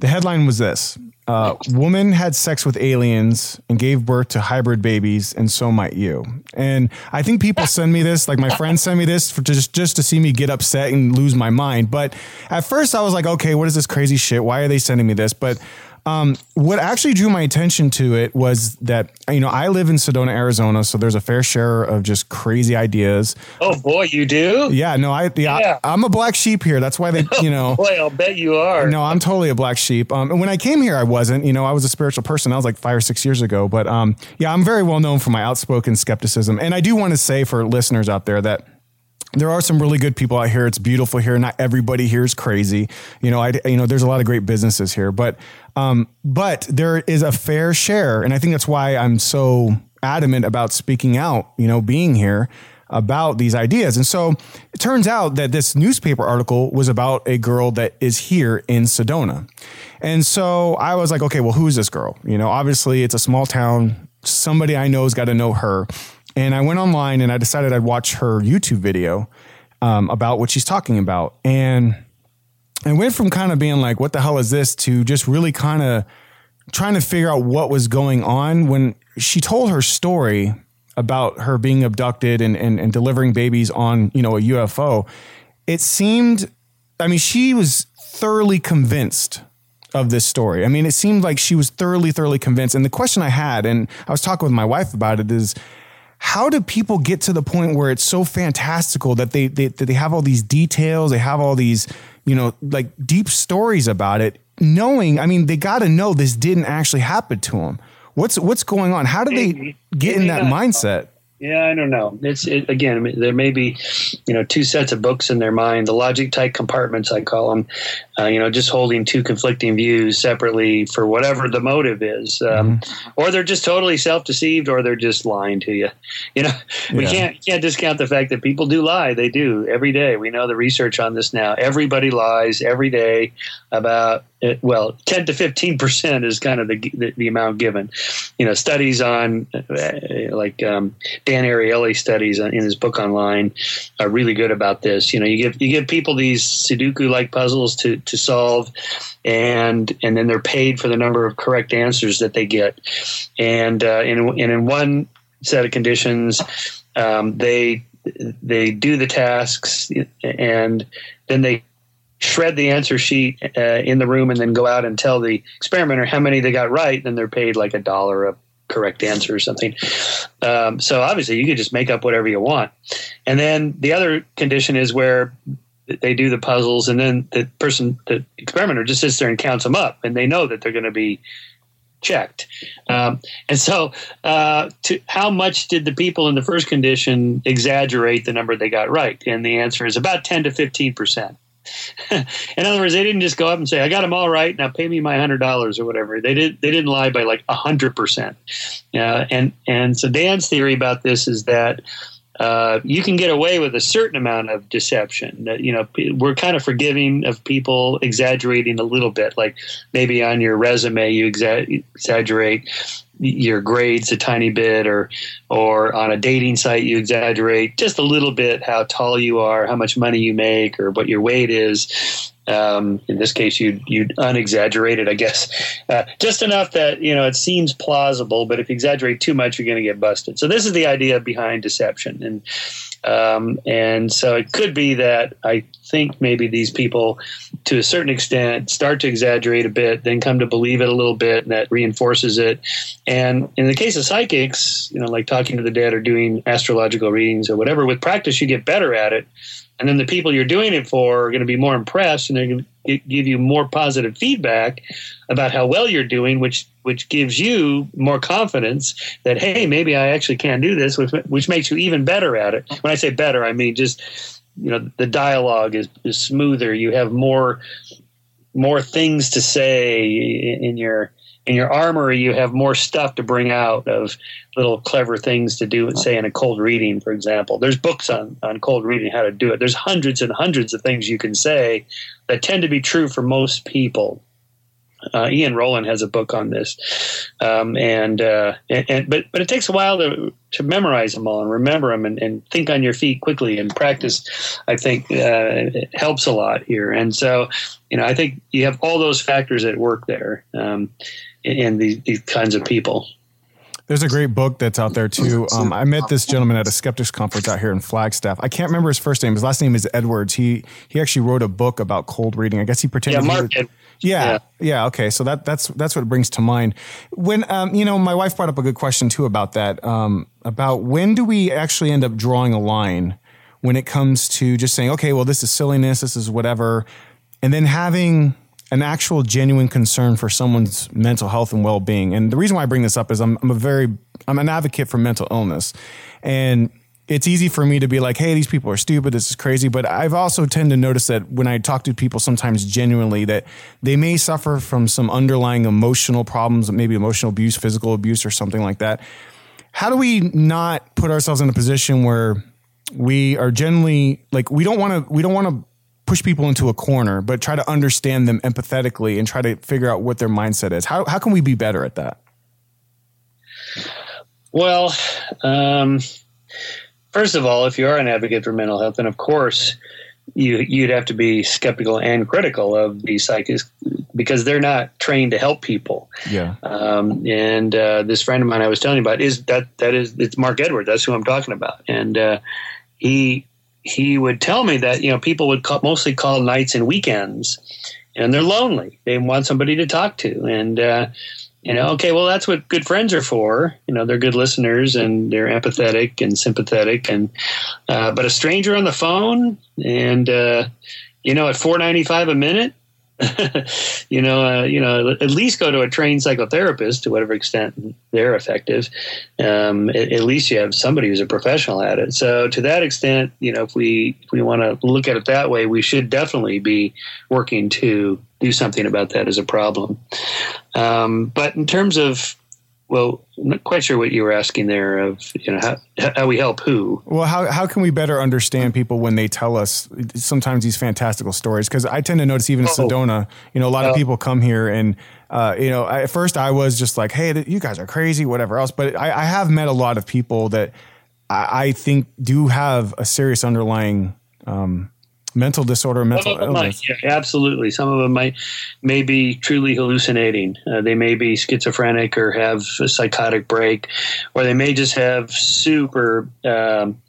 Speaker 2: the headline was this uh, Woman had sex with aliens and gave birth to hybrid babies, and so might you. And I think people send me this, like my friends send me this for just, just to see me get upset and lose my mind. But at first I was like, okay, what is this crazy shit? Why are they sending me this? But um, what actually drew my attention to it was that you know I live in Sedona, Arizona, so there's a fair share of just crazy ideas.
Speaker 3: Oh boy, you do?
Speaker 2: Yeah, no, I yeah, yeah. I, am a black sheep here. That's why they, you know.
Speaker 3: boy, I'll bet you are.
Speaker 2: No, I'm totally a black sheep. Um, and when I came here, I wasn't. You know, I was a spiritual person. I was like five or six years ago. But um, yeah, I'm very well known for my outspoken skepticism, and I do want to say for listeners out there that there are some really good people out here. It's beautiful here. Not everybody here is crazy. You know, I you know, there's a lot of great businesses here, but um, but there is a fair share, and I think that's why I'm so adamant about speaking out. You know, being here about these ideas. And so it turns out that this newspaper article was about a girl that is here in Sedona. And so I was like, okay, well, who is this girl? You know, obviously it's a small town. Somebody I know has got to know her. And I went online and I decided I'd watch her YouTube video um, about what she's talking about. And I went from kind of being like, what the hell is this to just really kind of trying to figure out what was going on when she told her story about her being abducted and, and, and delivering babies on, you know, a UFO. It seemed, I mean, she was thoroughly convinced of this story. I mean, it seemed like she was thoroughly, thoroughly convinced. And the question I had, and I was talking with my wife about it, is how do people get to the point where it's so fantastical that they, they that they have all these details, they have all these, you know, like deep stories about it, knowing, I mean, they got to know this didn't actually happen to them. What's what's going on? How do they get in that mindset?
Speaker 3: Yeah, I don't know. It's it, again, there may be, you know, two sets of books in their mind. The logic tight compartments, I call them. Uh, you know, just holding two conflicting views separately for whatever the motive is, um, mm-hmm. or they're just totally self-deceived, or they're just lying to you. You know, we yeah. can't can't discount the fact that people do lie. They do every day. We know the research on this now. Everybody lies every day about well, 10 to 15 percent is kind of the, the, the amount given. You know, studies on uh, like um, Dan Ariely studies in his book online are really good about this. You know, you give you give people these Sudoku like puzzles to to solve, and and then they're paid for the number of correct answers that they get, and uh, and, and in one set of conditions, um, they they do the tasks and then they shred the answer sheet uh, in the room and then go out and tell the experimenter how many they got right, then they're paid like a dollar a correct answer or something. Um, so obviously, you could just make up whatever you want. And then the other condition is where they do the puzzles, and then the person, the experimenter, just sits there and counts them up, and they know that they're going to be checked. Um, and so, uh, to, how much did the people in the first condition exaggerate the number they got right? And the answer is about 10 to 15 percent. in other words, they didn't just go up and say, "I got them all right. Now pay me my hundred dollars or whatever." They did. They didn't lie by like a hundred percent. And and so Dan's theory about this is that. Uh, you can get away with a certain amount of deception. You know, we're kind of forgiving of people exaggerating a little bit. Like maybe on your resume, you exa- exaggerate your grades a tiny bit or or on a dating site you exaggerate just a little bit how tall you are how much money you make or what your weight is um, in this case you you unexaggerate it i guess uh, just enough that you know it seems plausible but if you exaggerate too much you're going to get busted so this is the idea behind deception and um, and so it could be that I think maybe these people, to a certain extent, start to exaggerate a bit, then come to believe it a little bit, and that reinforces it. And in the case of psychics, you know, like talking to the dead or doing astrological readings or whatever, with practice you get better at it. And then the people you're doing it for are going to be more impressed, and they're going to give you more positive feedback about how well you're doing, which which gives you more confidence that hey, maybe I actually can do this, which which makes you even better at it. When I say better, I mean just you know the dialogue is, is smoother. You have more more things to say in your in your armory you have more stuff to bring out of little clever things to do say in a cold reading for example. There's books on, on cold reading how to do it. There's hundreds and hundreds of things you can say that tend to be true for most people Uh, Ian Rowland has a book on this, um, and, uh, and, and but but it takes a while to to memorize them all and remember them and, and think on your feet quickly and practice. I think uh, helps a lot here, and so you know I think you have all those factors at work there um, in, these, these kinds of people.
Speaker 2: There's a great book that's out there too. Um, I met this gentleman at a skeptics conference out here in Flagstaff. I can't remember his first name. His last name is Edwards. He he actually wrote a book about cold reading. I guess he pretended.
Speaker 3: Yeah, Mark.
Speaker 2: Yeah, yeah, yeah, Okay, so that that's that's what it brings to mind. When um, you know, my wife brought up a good question too about that. Um, about when do we actually end up drawing a line when it comes to just saying, okay, well, this is silliness, this is whatever, and then having an actual genuine concern for someone's mental health and well-being. And the reason why I bring this up is I'm, I'm a very I'm an advocate for mental illness, and it's easy for me to be like, hey, these people are stupid. This is crazy. But I've also tend to notice that when I talk to people sometimes genuinely that they may suffer from some underlying emotional problems, maybe emotional abuse, physical abuse, or something like that. How do we not put ourselves in a position where we are generally like we don't want to we don't want to push people into a corner, but try to understand them empathetically and try to figure out what their mindset is. How how can we be better at that?
Speaker 3: Well, um, first of all, if you are an advocate for mental health, then of course you you'd have to be skeptical and critical of these psychics because they're not trained to help people.
Speaker 2: Yeah.
Speaker 3: Um, and uh, this friend of mine I was telling you about is that that is it's Mark Edwards. That's who I'm talking about, and uh, he he would tell me that you know people would call, mostly call nights and weekends, and they're lonely. They want somebody to talk to, and uh, you know, okay, well that's what good friends are for. You know, they're good listeners and they're empathetic and sympathetic, and uh, but a stranger on the phone and uh, you know at four ninety five a minute you know, uh, you know, at least go to a trained psychotherapist to whatever extent they're effective. Um, at, at, least you have somebody who's a professional at it. So to that extent, you know, if we if we want to look at it that way, we should definitely be working to do something about that as a problem. Um, but in terms of well, I'm not quite sure what you were asking there of, you know, how, how we help who.
Speaker 2: Well, how, how can we better understand people when they tell us sometimes these fantastical stories? Because I tend to notice even in oh. Sedona, you know, a lot of people come here and, uh, you know, I, at first I was just like, hey, you guys are crazy, whatever else. But I, I have met a lot of people that I, I think do have a serious underlying um, mental disorder, mental illness.
Speaker 3: Might, yeah, absolutely. Some of them might may be truly hallucinating. Uh, they may be schizophrenic or have a psychotic break, or they may just have super. Um,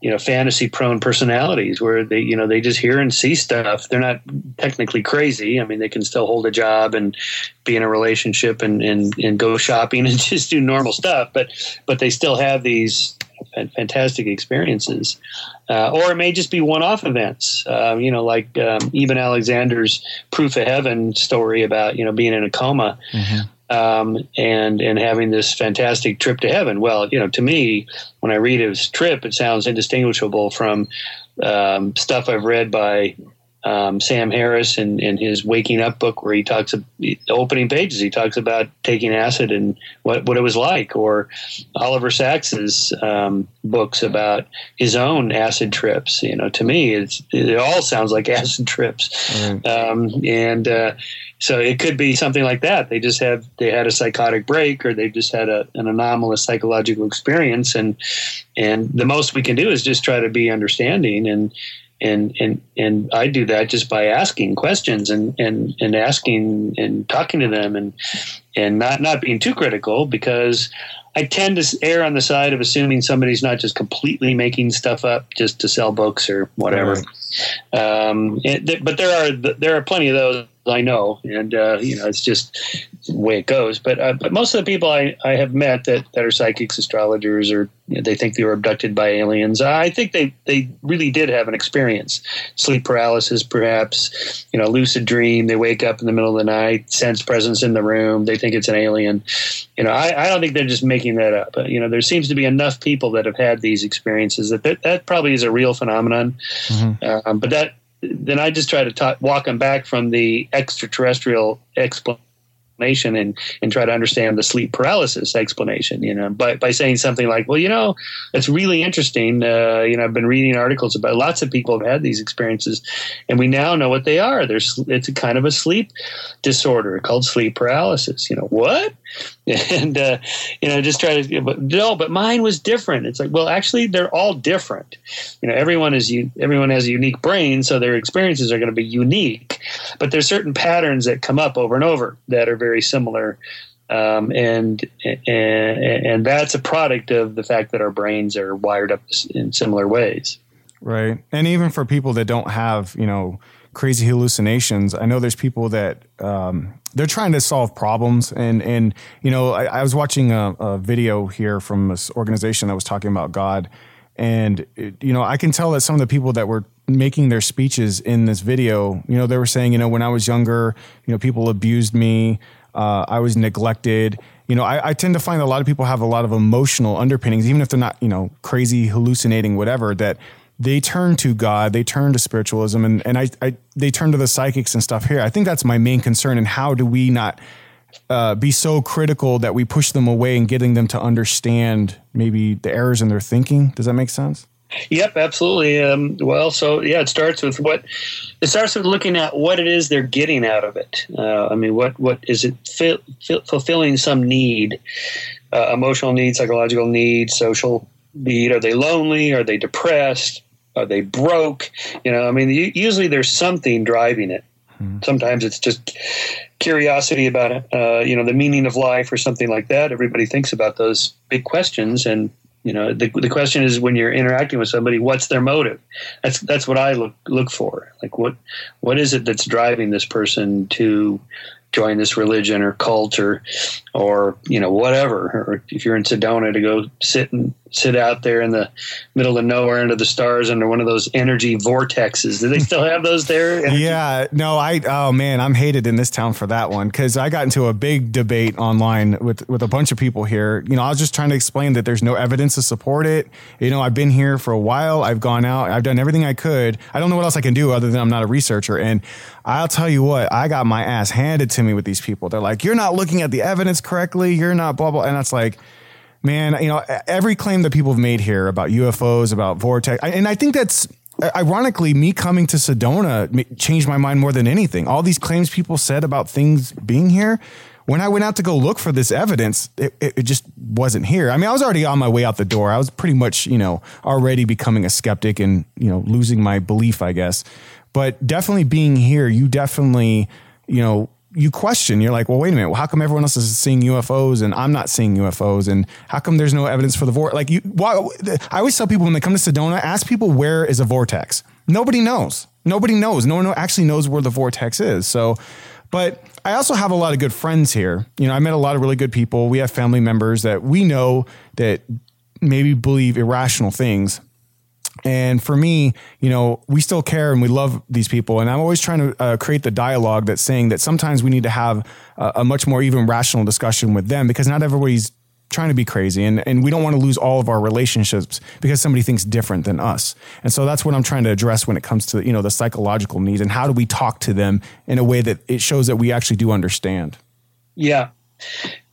Speaker 3: you know, fantasy prone personalities where they, you know, they just hear and see stuff. They're not technically crazy. I mean, they can still hold a job and be in a relationship and, and, and go shopping and just do normal stuff, but, but they still have these fantastic experiences. Uh, or it may just be one-off events, uh, you know, like um, Eben Alexander's "Proof of Heaven" story about you know being in a coma mm-hmm. um, and and having this fantastic trip to heaven. Well, you know, to me, when I read his trip, it sounds indistinguishable from um, stuff I've read by um, Sam Harris in, in his Waking Up book, where he talks the opening pages, he talks about taking acid and what, what it was like, or Oliver Sacks's um, books about his own acid trips. You know, to me, it's, it all sounds like acid trips, mm. um, and uh, so it could be something like that. They just have they had a psychotic break, or they just had a, an anomalous psychological experience, and and the most we can do is just try to be understanding and and and and I do that just by asking questions and and and asking and talking to them and and not not being too critical because I tend to err on the side of assuming somebody's not just completely making stuff up just to sell books or whatever. Right. Um, it, but there are there are plenty of those I know, and uh, you know it's just the way it goes. But uh, but most of the people I, I have met that, that are psychics, astrologers, or you know, they think they were abducted by aliens, I think they they really did have an experience, sleep paralysis, perhaps, you know, lucid dream. They wake up in the middle of the night, sense presence in the room. They think it's an alien. You know, I, I don't think they're just making that up. But, you know, there seems to be enough people that have had these experiences that that, that probably is a real phenomenon. Mm-hmm. Um, but that then I just try to talk, walk them back from the extraterrestrial explanation and and try to understand the sleep paralysis explanation you know by, by saying something like well you know it's really interesting uh, you know i've been reading articles about lots of people have had these experiences and we now know what they are. There's it's a kind of a sleep disorder called sleep paralysis. You know what and uh, you know just try to but no but mine was different. It's like well actually they're all different. You know everyone is everyone has a unique brain so their experiences are going to be unique. But there's certain patterns that come up over and over that are very similar. Um, and, and and that's a product of the fact that our brains are wired up in similar ways.
Speaker 2: Right. And even for people that don't have you know crazy hallucinations i know there's people that um, they're trying to solve problems and and you know i, I was watching a, a, video here from this organization that was talking about god and it, you know i can tell that some of the people that were making their speeches in this video you know they were saying you know when i was younger you know people abused me uh, I was neglected. You know, I, I, tend to find a lot of people have a lot of emotional underpinnings, even if they're not, you know, crazy, hallucinating, whatever, that they turn to God, they turn to spiritualism, and, and I, I they turn to the psychics and stuff here. I think that's my main concern. And how do we not uh, be so critical that we push them away and getting them to understand maybe the errors in their thinking? Does that make sense?
Speaker 3: Yep, absolutely. Um, well, so yeah, it starts with what it starts with looking at what it is they're getting out of it. Uh, I mean, what what is it fi- fi- fulfilling some need, uh, emotional need, psychological need, social need? Are they lonely? Are they depressed? Are they broke? You know, I mean, usually there's something driving it. Hmm. Sometimes it's just curiosity about it, uh, you know, the meaning of life or something like that. Everybody thinks about those big questions, and you know, the, the question is when you're interacting with somebody, what's their motive? That's that's what I look look for. Like what what is it that's driving this person to join this religion or cult or or you know whatever or if you're in sedona to go sit and sit out there in the middle of nowhere under the stars under one of those energy vortexes. Do they still have those there?
Speaker 2: Yeah. No i oh man i'm hated in this town for that one because i got into a big debate online with with a bunch of people here. You know i was just trying to explain that there's no evidence to support it. You know i've been here for a while. I've gone out. I've done everything i could. I don't know what else i can do other than i'm not a researcher. And I'll tell you what, I got my ass handed to me with these people. They're like, you're not looking at the evidence correctly. You're not blah, blah. And that's like, man, you know, every claim that people have made here about UFOs, about vortex, and I think that's uh, ironically me coming to Sedona changed my mind more than anything. All these claims people said about things being here. When I went out to go look for this evidence, it, it, just wasn't here. I mean, I was already on my way out the door. I was pretty much, you know, already becoming a skeptic and, you know, losing my belief, I guess. But definitely being here, you definitely, you know, you question. You're like, well, wait a minute. Well, how come everyone else is seeing UFOs and I'm not seeing UFOs? And how come there's no evidence for the vortex? Like, you, why, I always tell people when they come to Sedona, ask people where is a vortex. Nobody knows. Nobody knows. No one actually knows where the vortex is. So, but I also have a lot of good friends here. You know, I met a lot of really good people. We have family members that we know that maybe believe irrational things. And for me, you know, we still care and we love these people. And I'm always trying to uh, create the dialogue that's saying that sometimes we need to have a, a much more even rational discussion with them because not everybody's trying to be crazy and, and we don't want to lose all of our relationships because somebody thinks different than us. And so that's what I'm trying to address when it comes to, you know, the psychological needs and how do we talk to them in a way that it shows that we actually do understand.
Speaker 3: Yeah.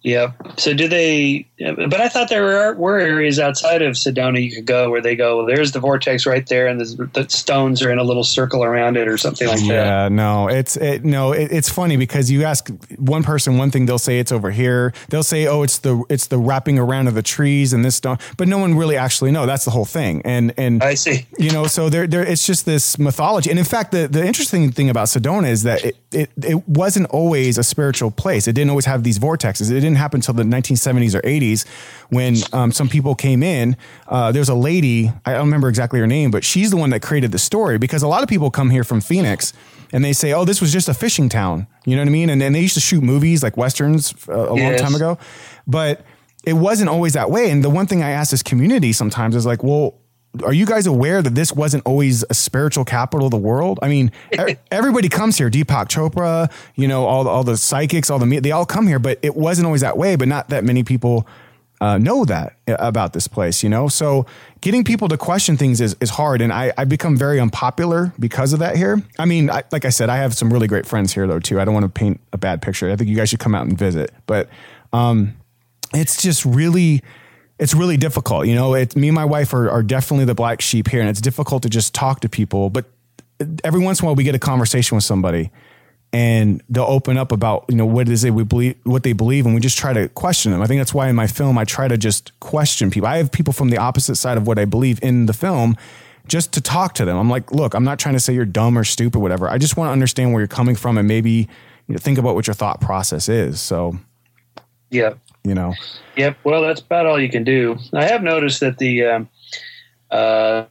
Speaker 3: Yeah. So do they? But I thought there were, were areas outside of Sedona you could go where they go. Well, there's the vortex right there, and the, the stones are in a little circle around it, or something like
Speaker 2: yeah,
Speaker 3: that.
Speaker 2: Yeah. No. It's it. No. It, it's funny because you ask one person one thing, they'll say it's over here. They'll say, oh, it's the it's the wrapping around of the trees and this stone, but no one really actually know. That's the whole thing. And and
Speaker 3: I see.
Speaker 2: You know, so there there it's just this mythology. And in fact, the the interesting thing about Sedona is that it it, it wasn't always a spiritual place. It didn't always have these vortexes. It didn't didn't happen until the 1970s or 80s when um, some people came in. Uh, there's a lady, I don't remember exactly her name, but she's the one that created the story because a lot of people come here from Phoenix and they say, oh, this was just a fishing town. You know what I mean? And then they used to shoot movies like Westerns uh, a yes. long time ago. But it wasn't always that way. And the one thing I ask this community sometimes is like, well, are you guys aware that this wasn't always a spiritual capital of the world? I mean, everybody comes here. Deepak Chopra, you know, all all the psychics, all the they all come here, but it wasn't always that way. But not that many people uh, know that about this place, you know? So getting people to question things is, is hard. And I, I become very unpopular because of that here. I mean, I, like I said, I have some really great friends here though, too. I don't want to paint a bad picture. I think you guys should come out and visit, but, um, it's just really, it's really difficult. You know, it, me and my wife are, are definitely the black sheep here and it's difficult to just talk to people, but every once in a while we get a conversation with somebody and they'll open up about you know what is they we believe what they believe and we just try to question them. I think that's why in my film i try to just question people. I have people from the opposite side of what i believe in the film just to talk to them. I'm like look i'm not trying to say you're dumb or stupid whatever. I just want to understand where you're coming from and maybe you know, think about what your thought process is. So
Speaker 3: yeah
Speaker 2: you know
Speaker 3: yep well that's about all you can do i have noticed that the um, uh,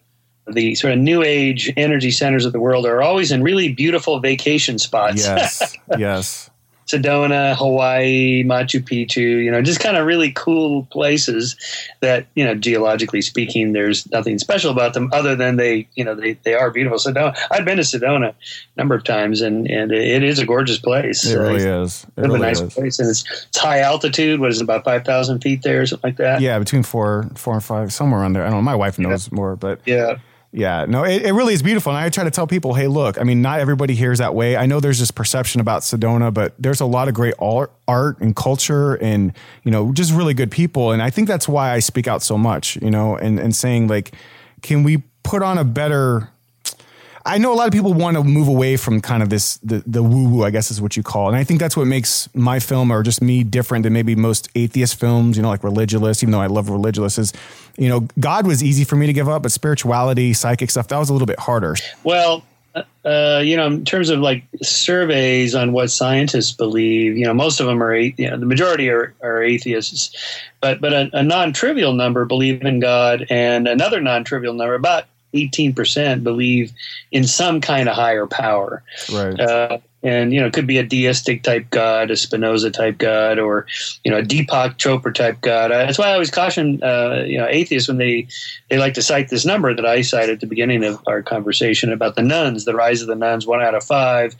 Speaker 3: the sort of new age energy centers of the world are always in really beautiful vacation spots.
Speaker 2: Yes, yes.
Speaker 3: Sedona, Hawaii, Machu Picchu, you know, just kind of really cool places that, you know, geologically speaking, there's nothing special about them other than they, you know, they, they are beautiful. Sedona, I've been to Sedona a number of times and, and it is a gorgeous place.
Speaker 2: It really uh, is.
Speaker 3: It really a nice is. place. And it's, it's high altitude. What is it, about 5,000 feet there or something like that?
Speaker 2: Yeah, between four, four and five, somewhere around there. I don't know. My wife knows yeah. more, but
Speaker 3: yeah.
Speaker 2: Yeah, no, it, it really is beautiful. And I try to tell people, hey, look, I mean, not everybody hears that way. I know there's this perception about Sedona, but there's a lot of great art and culture and, you know, just really good people. And I think that's why I speak out so much, you know, and, and saying, like, can we put on a better I know a lot of people want to move away from kind of this the the woo woo, I guess is what you call, it. and I think that's what makes my film or just me different than maybe most atheist films. You know, like Religulous, even though I love Religulous, is you know God was easy for me to give up, but spirituality, psychic stuff that was a little bit harder.
Speaker 3: Well, uh, you know, in terms of like surveys on what scientists believe, you know, most of them are, you know, the majority are, are atheists, but but a, a non-trivial number believe in God, and another non-trivial number, about 18% believe in some kind of higher power.
Speaker 2: Right.
Speaker 3: Uh, and, you know, it could be a deistic type God, a Spinoza type God, or, you know, a Deepak Chopra type God. That's why I always caution, uh, you know, atheists when they, they like to cite this number that I cited at the beginning of our conversation about the nones, the rise of the nones, one out of five,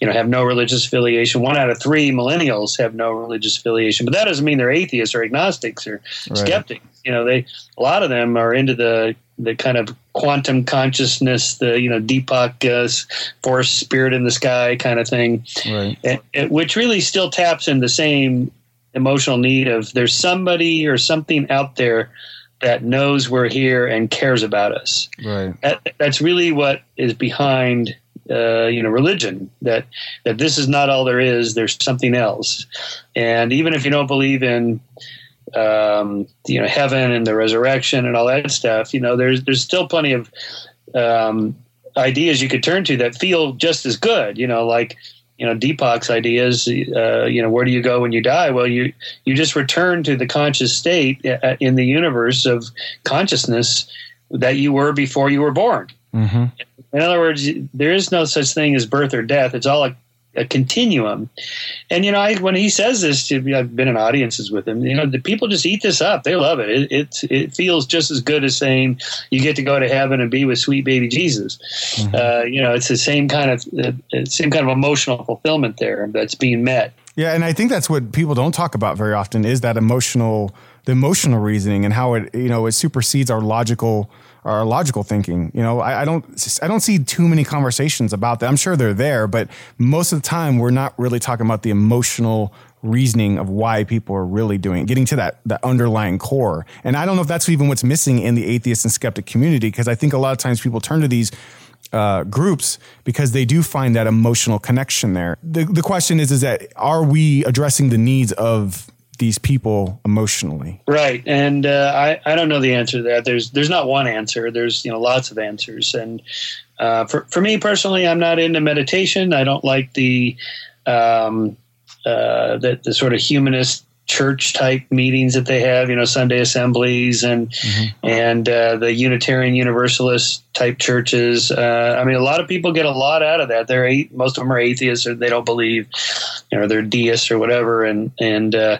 Speaker 3: you know, have no religious affiliation. One out of three millennials have no religious affiliation. But that doesn't mean they're atheists or agnostics or right. skeptics. You know, they, a lot of them are into the the kind of quantum consciousness, the you know Deepak uh, force spirit in the sky kind of thing,
Speaker 2: right.
Speaker 3: it, it, which really still taps in the same emotional need of there's somebody or something out there that knows we're here and cares about us.
Speaker 2: Right.
Speaker 3: That, that's really what is behind uh, you know religion that that this is not all there is. There's something else, and even if you don't believe in um, you know heaven and the resurrection and all that stuff, you know there's there's still plenty of um, ideas you could turn to that feel just as good. You know, like you know Deepak's ideas. Uh, you know, where do you go when you die? Well, you you just return to the conscious state uh, in the universe of consciousness that you were before you were born.
Speaker 2: Mm-hmm.
Speaker 3: In other words, there is no such thing as birth or death. It's all a a continuum. And you know, I, when he says this, to, I've been in audiences with him. You know, the people just eat this up. They love it. It it, it feels just as good as saying you get to go to heaven and be with sweet baby Jesus. Mm-hmm. Uh, you know, it's the same kind of uh, same kind of emotional fulfillment there that's being met.
Speaker 2: Yeah, and I think that's what people don't talk about very often is that emotional, the emotional reasoning and how it you know it supersedes our logical our logical thinking. You know, I, I, don't I don't see too many conversations about that. I'm sure they're there, but most of the time we're not really talking about the emotional reasoning of why people are really doing it, getting to that that underlying core. And I don't know if that's even what's missing in the atheist and skeptic community because I think a lot of times people turn to these uh, groups because they do find that emotional connection there. The, the question is, is that are we addressing the needs of these people emotionally?
Speaker 3: Right, and uh, I I don't know the answer to that. There's there's not one answer. There's you know lots of answers, and uh, for for me personally, I'm not into meditation. I don't like the um, uh, the, the sort of humanist church type meetings that they have, you know, Sunday assemblies and mm-hmm. and uh, the Unitarian Universalist type churches. Uh, I mean, a lot of people get a lot out of that. They're most of them are atheists or they don't believe, you know, they're deists or whatever, and and uh,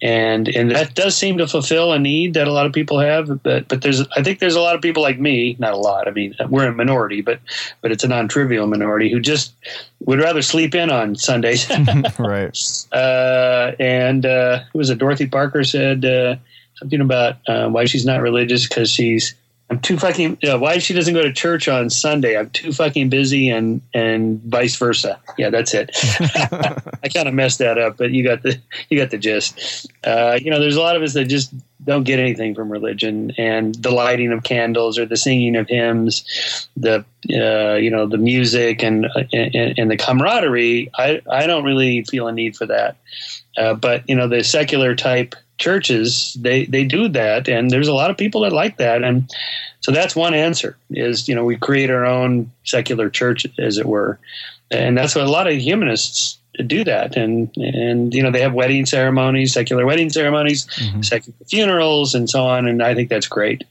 Speaker 3: and and that does seem to fulfill a need that a lot of people have. But but there's I think there's a lot of people like me, not a lot. I mean, we're a minority, but but it's a non-trivial minority who just would rather sleep in on Sundays.
Speaker 2: right.
Speaker 3: Uh, and uh, who was it? Dorothy Parker said. Uh, something about uh, why she's not religious because she's I'm too fucking. You know, why she doesn't go to church on Sunday? I'm too fucking busy, and and vice versa. Yeah, that's it. I kind of messed that up, but you got the you got the gist. Uh, you know, there's a lot of us that just don't get anything from religion, and the lighting of candles or the singing of hymns, the uh, you know the music and, and, and the camaraderie. I I don't really feel a need for that. Uh, but you know the secular type churches they they do that and there's a lot of people that like that and so that's one answer is you know we create our own secular church as it were and that's what a lot of humanists do that and and you know they have wedding ceremonies secular wedding ceremonies mm-hmm. secular funerals and so on and i think that's great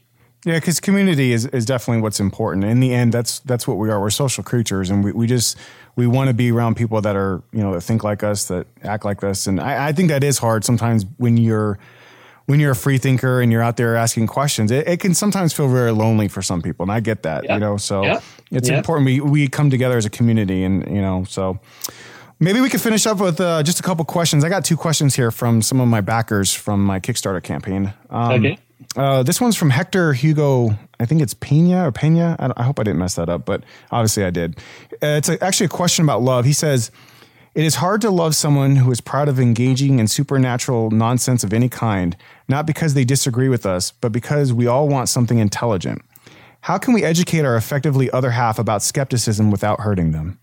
Speaker 2: yeah, because community is, is definitely what's important. In the end, that's that's what we are. We're social creatures, and we, we just we want to be around people that are you know that think like us, that act like us. And I, I think that is hard sometimes when you're when you're a free thinker and you're out there asking questions. It, it can sometimes feel very lonely for some people, and I get that. You know, so it's important we we come together as a community, and you know, so. Maybe we could finish up with uh, just a couple questions. I got two questions here from some of my backers from my Kickstarter campaign. Um, okay. Uh, this one's from Hector Hugo. I think it's Pena or Pena. I, I, hope I didn't mess that up, but obviously I did. Uh, it's a, actually a question about love. He says, It is hard to love someone who is proud of engaging in supernatural nonsense of any kind, not because they disagree with us, but because we all want something intelligent. How can we educate our effectively other half about skepticism without hurting them?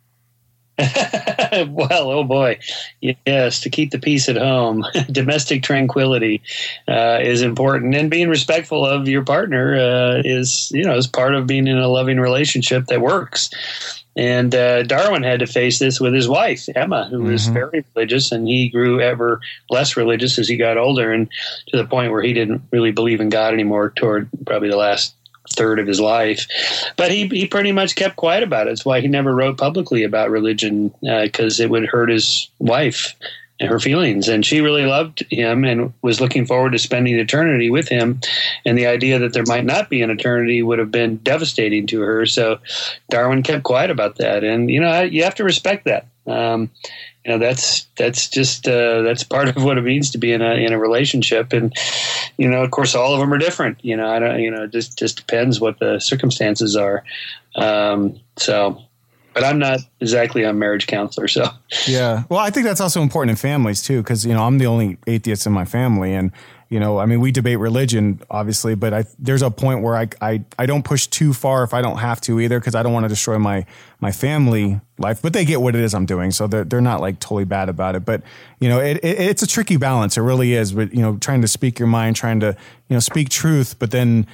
Speaker 3: well, oh boy, yes. To keep the peace at home, domestic tranquility uh, is important, and being respectful of your partner uh, is, you know, is part of being in a loving relationship that works. And uh, Darwin had to face this with his wife Emma, who mm-hmm. was very religious, and he grew ever less religious as he got older, and to the point where he didn't really believe in God anymore. Toward probably the last third of his life. But he, he pretty much kept quiet about it. It's why he never wrote publicly about religion because uh, it would hurt his wife and her feelings. And she really loved him and was looking forward to spending eternity with him. And the idea that there might not be an eternity would have been devastating to her. So Darwin kept quiet about that. And, you know, you have to respect that. Um, you know that's that's just uh, that's part of what it means to be in a in a relationship. And you know of course all of them are different. You know I don't you know it just just depends what the circumstances are. Um, so but I'm not exactly a marriage counselor so.
Speaker 2: Yeah. Well I think that's also important in families too because you know I'm the only atheist in my family and you know, I mean, we debate religion, obviously, but I, there's a point where I, I, I don't push too far if I don't have to either, because I don't want to destroy my, my family life, but they get what it is I'm doing. So they're, they're not like totally bad about it. But, you know, it, it, it's a tricky balance. It really is. But, you know, trying to speak your mind, trying to, you know, speak truth, but then,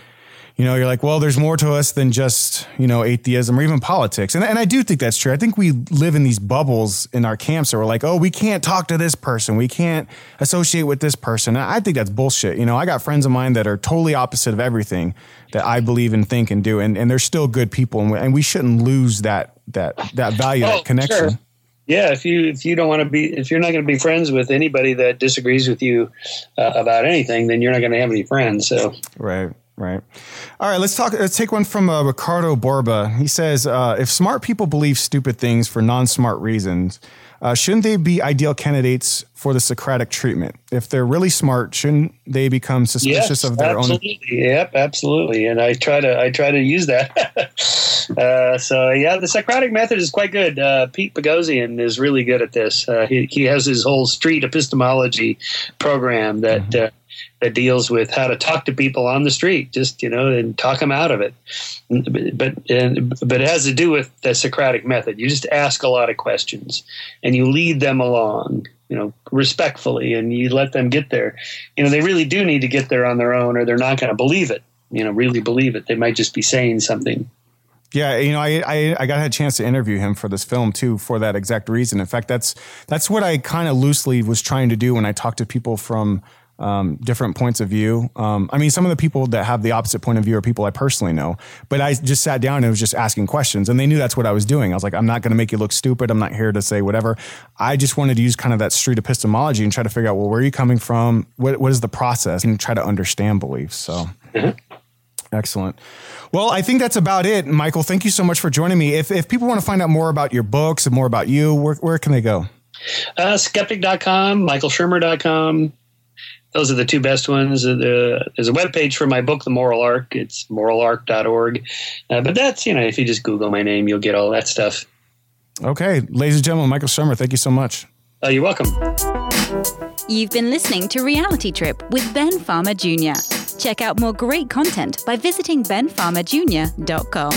Speaker 2: you know, you're like, well, there's more to us than just, you know, atheism or even politics. And, and I do think that's true. I think we live in these bubbles in our camps that we're like, oh, we can't talk to this person. We can't associate with this person. And I think that's bullshit. You know, I got friends of mine that are totally opposite of everything that I believe and think and do. And, and they're still good people. And we, and we shouldn't lose that, that, that value, oh, that connection. Sure.
Speaker 3: Yeah, if you if you don't want to be if you're not going to be friends with anybody that disagrees with you uh, about anything, then you're not going to have any friends. So
Speaker 2: right, Right. All right. Let's talk. Let's take one from uh, Ricardo Borba. He says, uh, "If smart people believe stupid things for non-smart reasons, uh, shouldn't they be ideal candidates for the Socratic treatment? If they're really smart, shouldn't they become suspicious yes, of their own
Speaker 3: absolutely.
Speaker 2: own?"
Speaker 3: Yep, absolutely. And I try to I try to use that. Uh, so yeah, the Socratic method is quite good. Uh, Pete Boghossian is really good at this. Uh, he he has his whole street epistemology program that. Mm-hmm that deals with how to talk to people on the street, just you know, and talk them out of it. But and, but it has to do with the Socratic method. You just ask a lot of questions, and you lead them along, you know, respectfully, and you let them get there. You know, they really do need to get there on their own, or they're not going to believe it. You know, really believe it. They might just be saying something.
Speaker 2: Yeah, you know, I, I, I got a chance to interview him for this film too, for that exact reason. In fact, that's that's what I kind of loosely was trying to do when I talked to people from um, different points of view. Um, I mean, some of the people that have the opposite point of view are people I personally know, but I just sat down and was just asking questions, and they knew that's what I was doing. I was like, I'm not going to make you look stupid. I'm not here to say whatever. I just wanted to use kind of that street epistemology and try to figure out, well, where are you coming from? What, what is the process? And try to understand beliefs. So. Mm-hmm. Excellent. Well, I think that's about it. Michael, thank you so much for joining me. If, if people want to find out more about your books and more about you, where, where can they go?
Speaker 3: Uh, skeptic.com, michaelshermer.com, those are the two best ones. Uh, there's a web page for my book, The Moral Arc. It's moralarc.org. Uh, but that's, you know, if you just Google my name, you'll get all that stuff.
Speaker 2: Okay. Ladies and gentlemen, Michael Shermer, thank you so much.
Speaker 3: Oh, you're welcome.
Speaker 1: You've been listening to Reality Trip with Ben Fama Jr. Check out more great content by visiting benfamajr.com.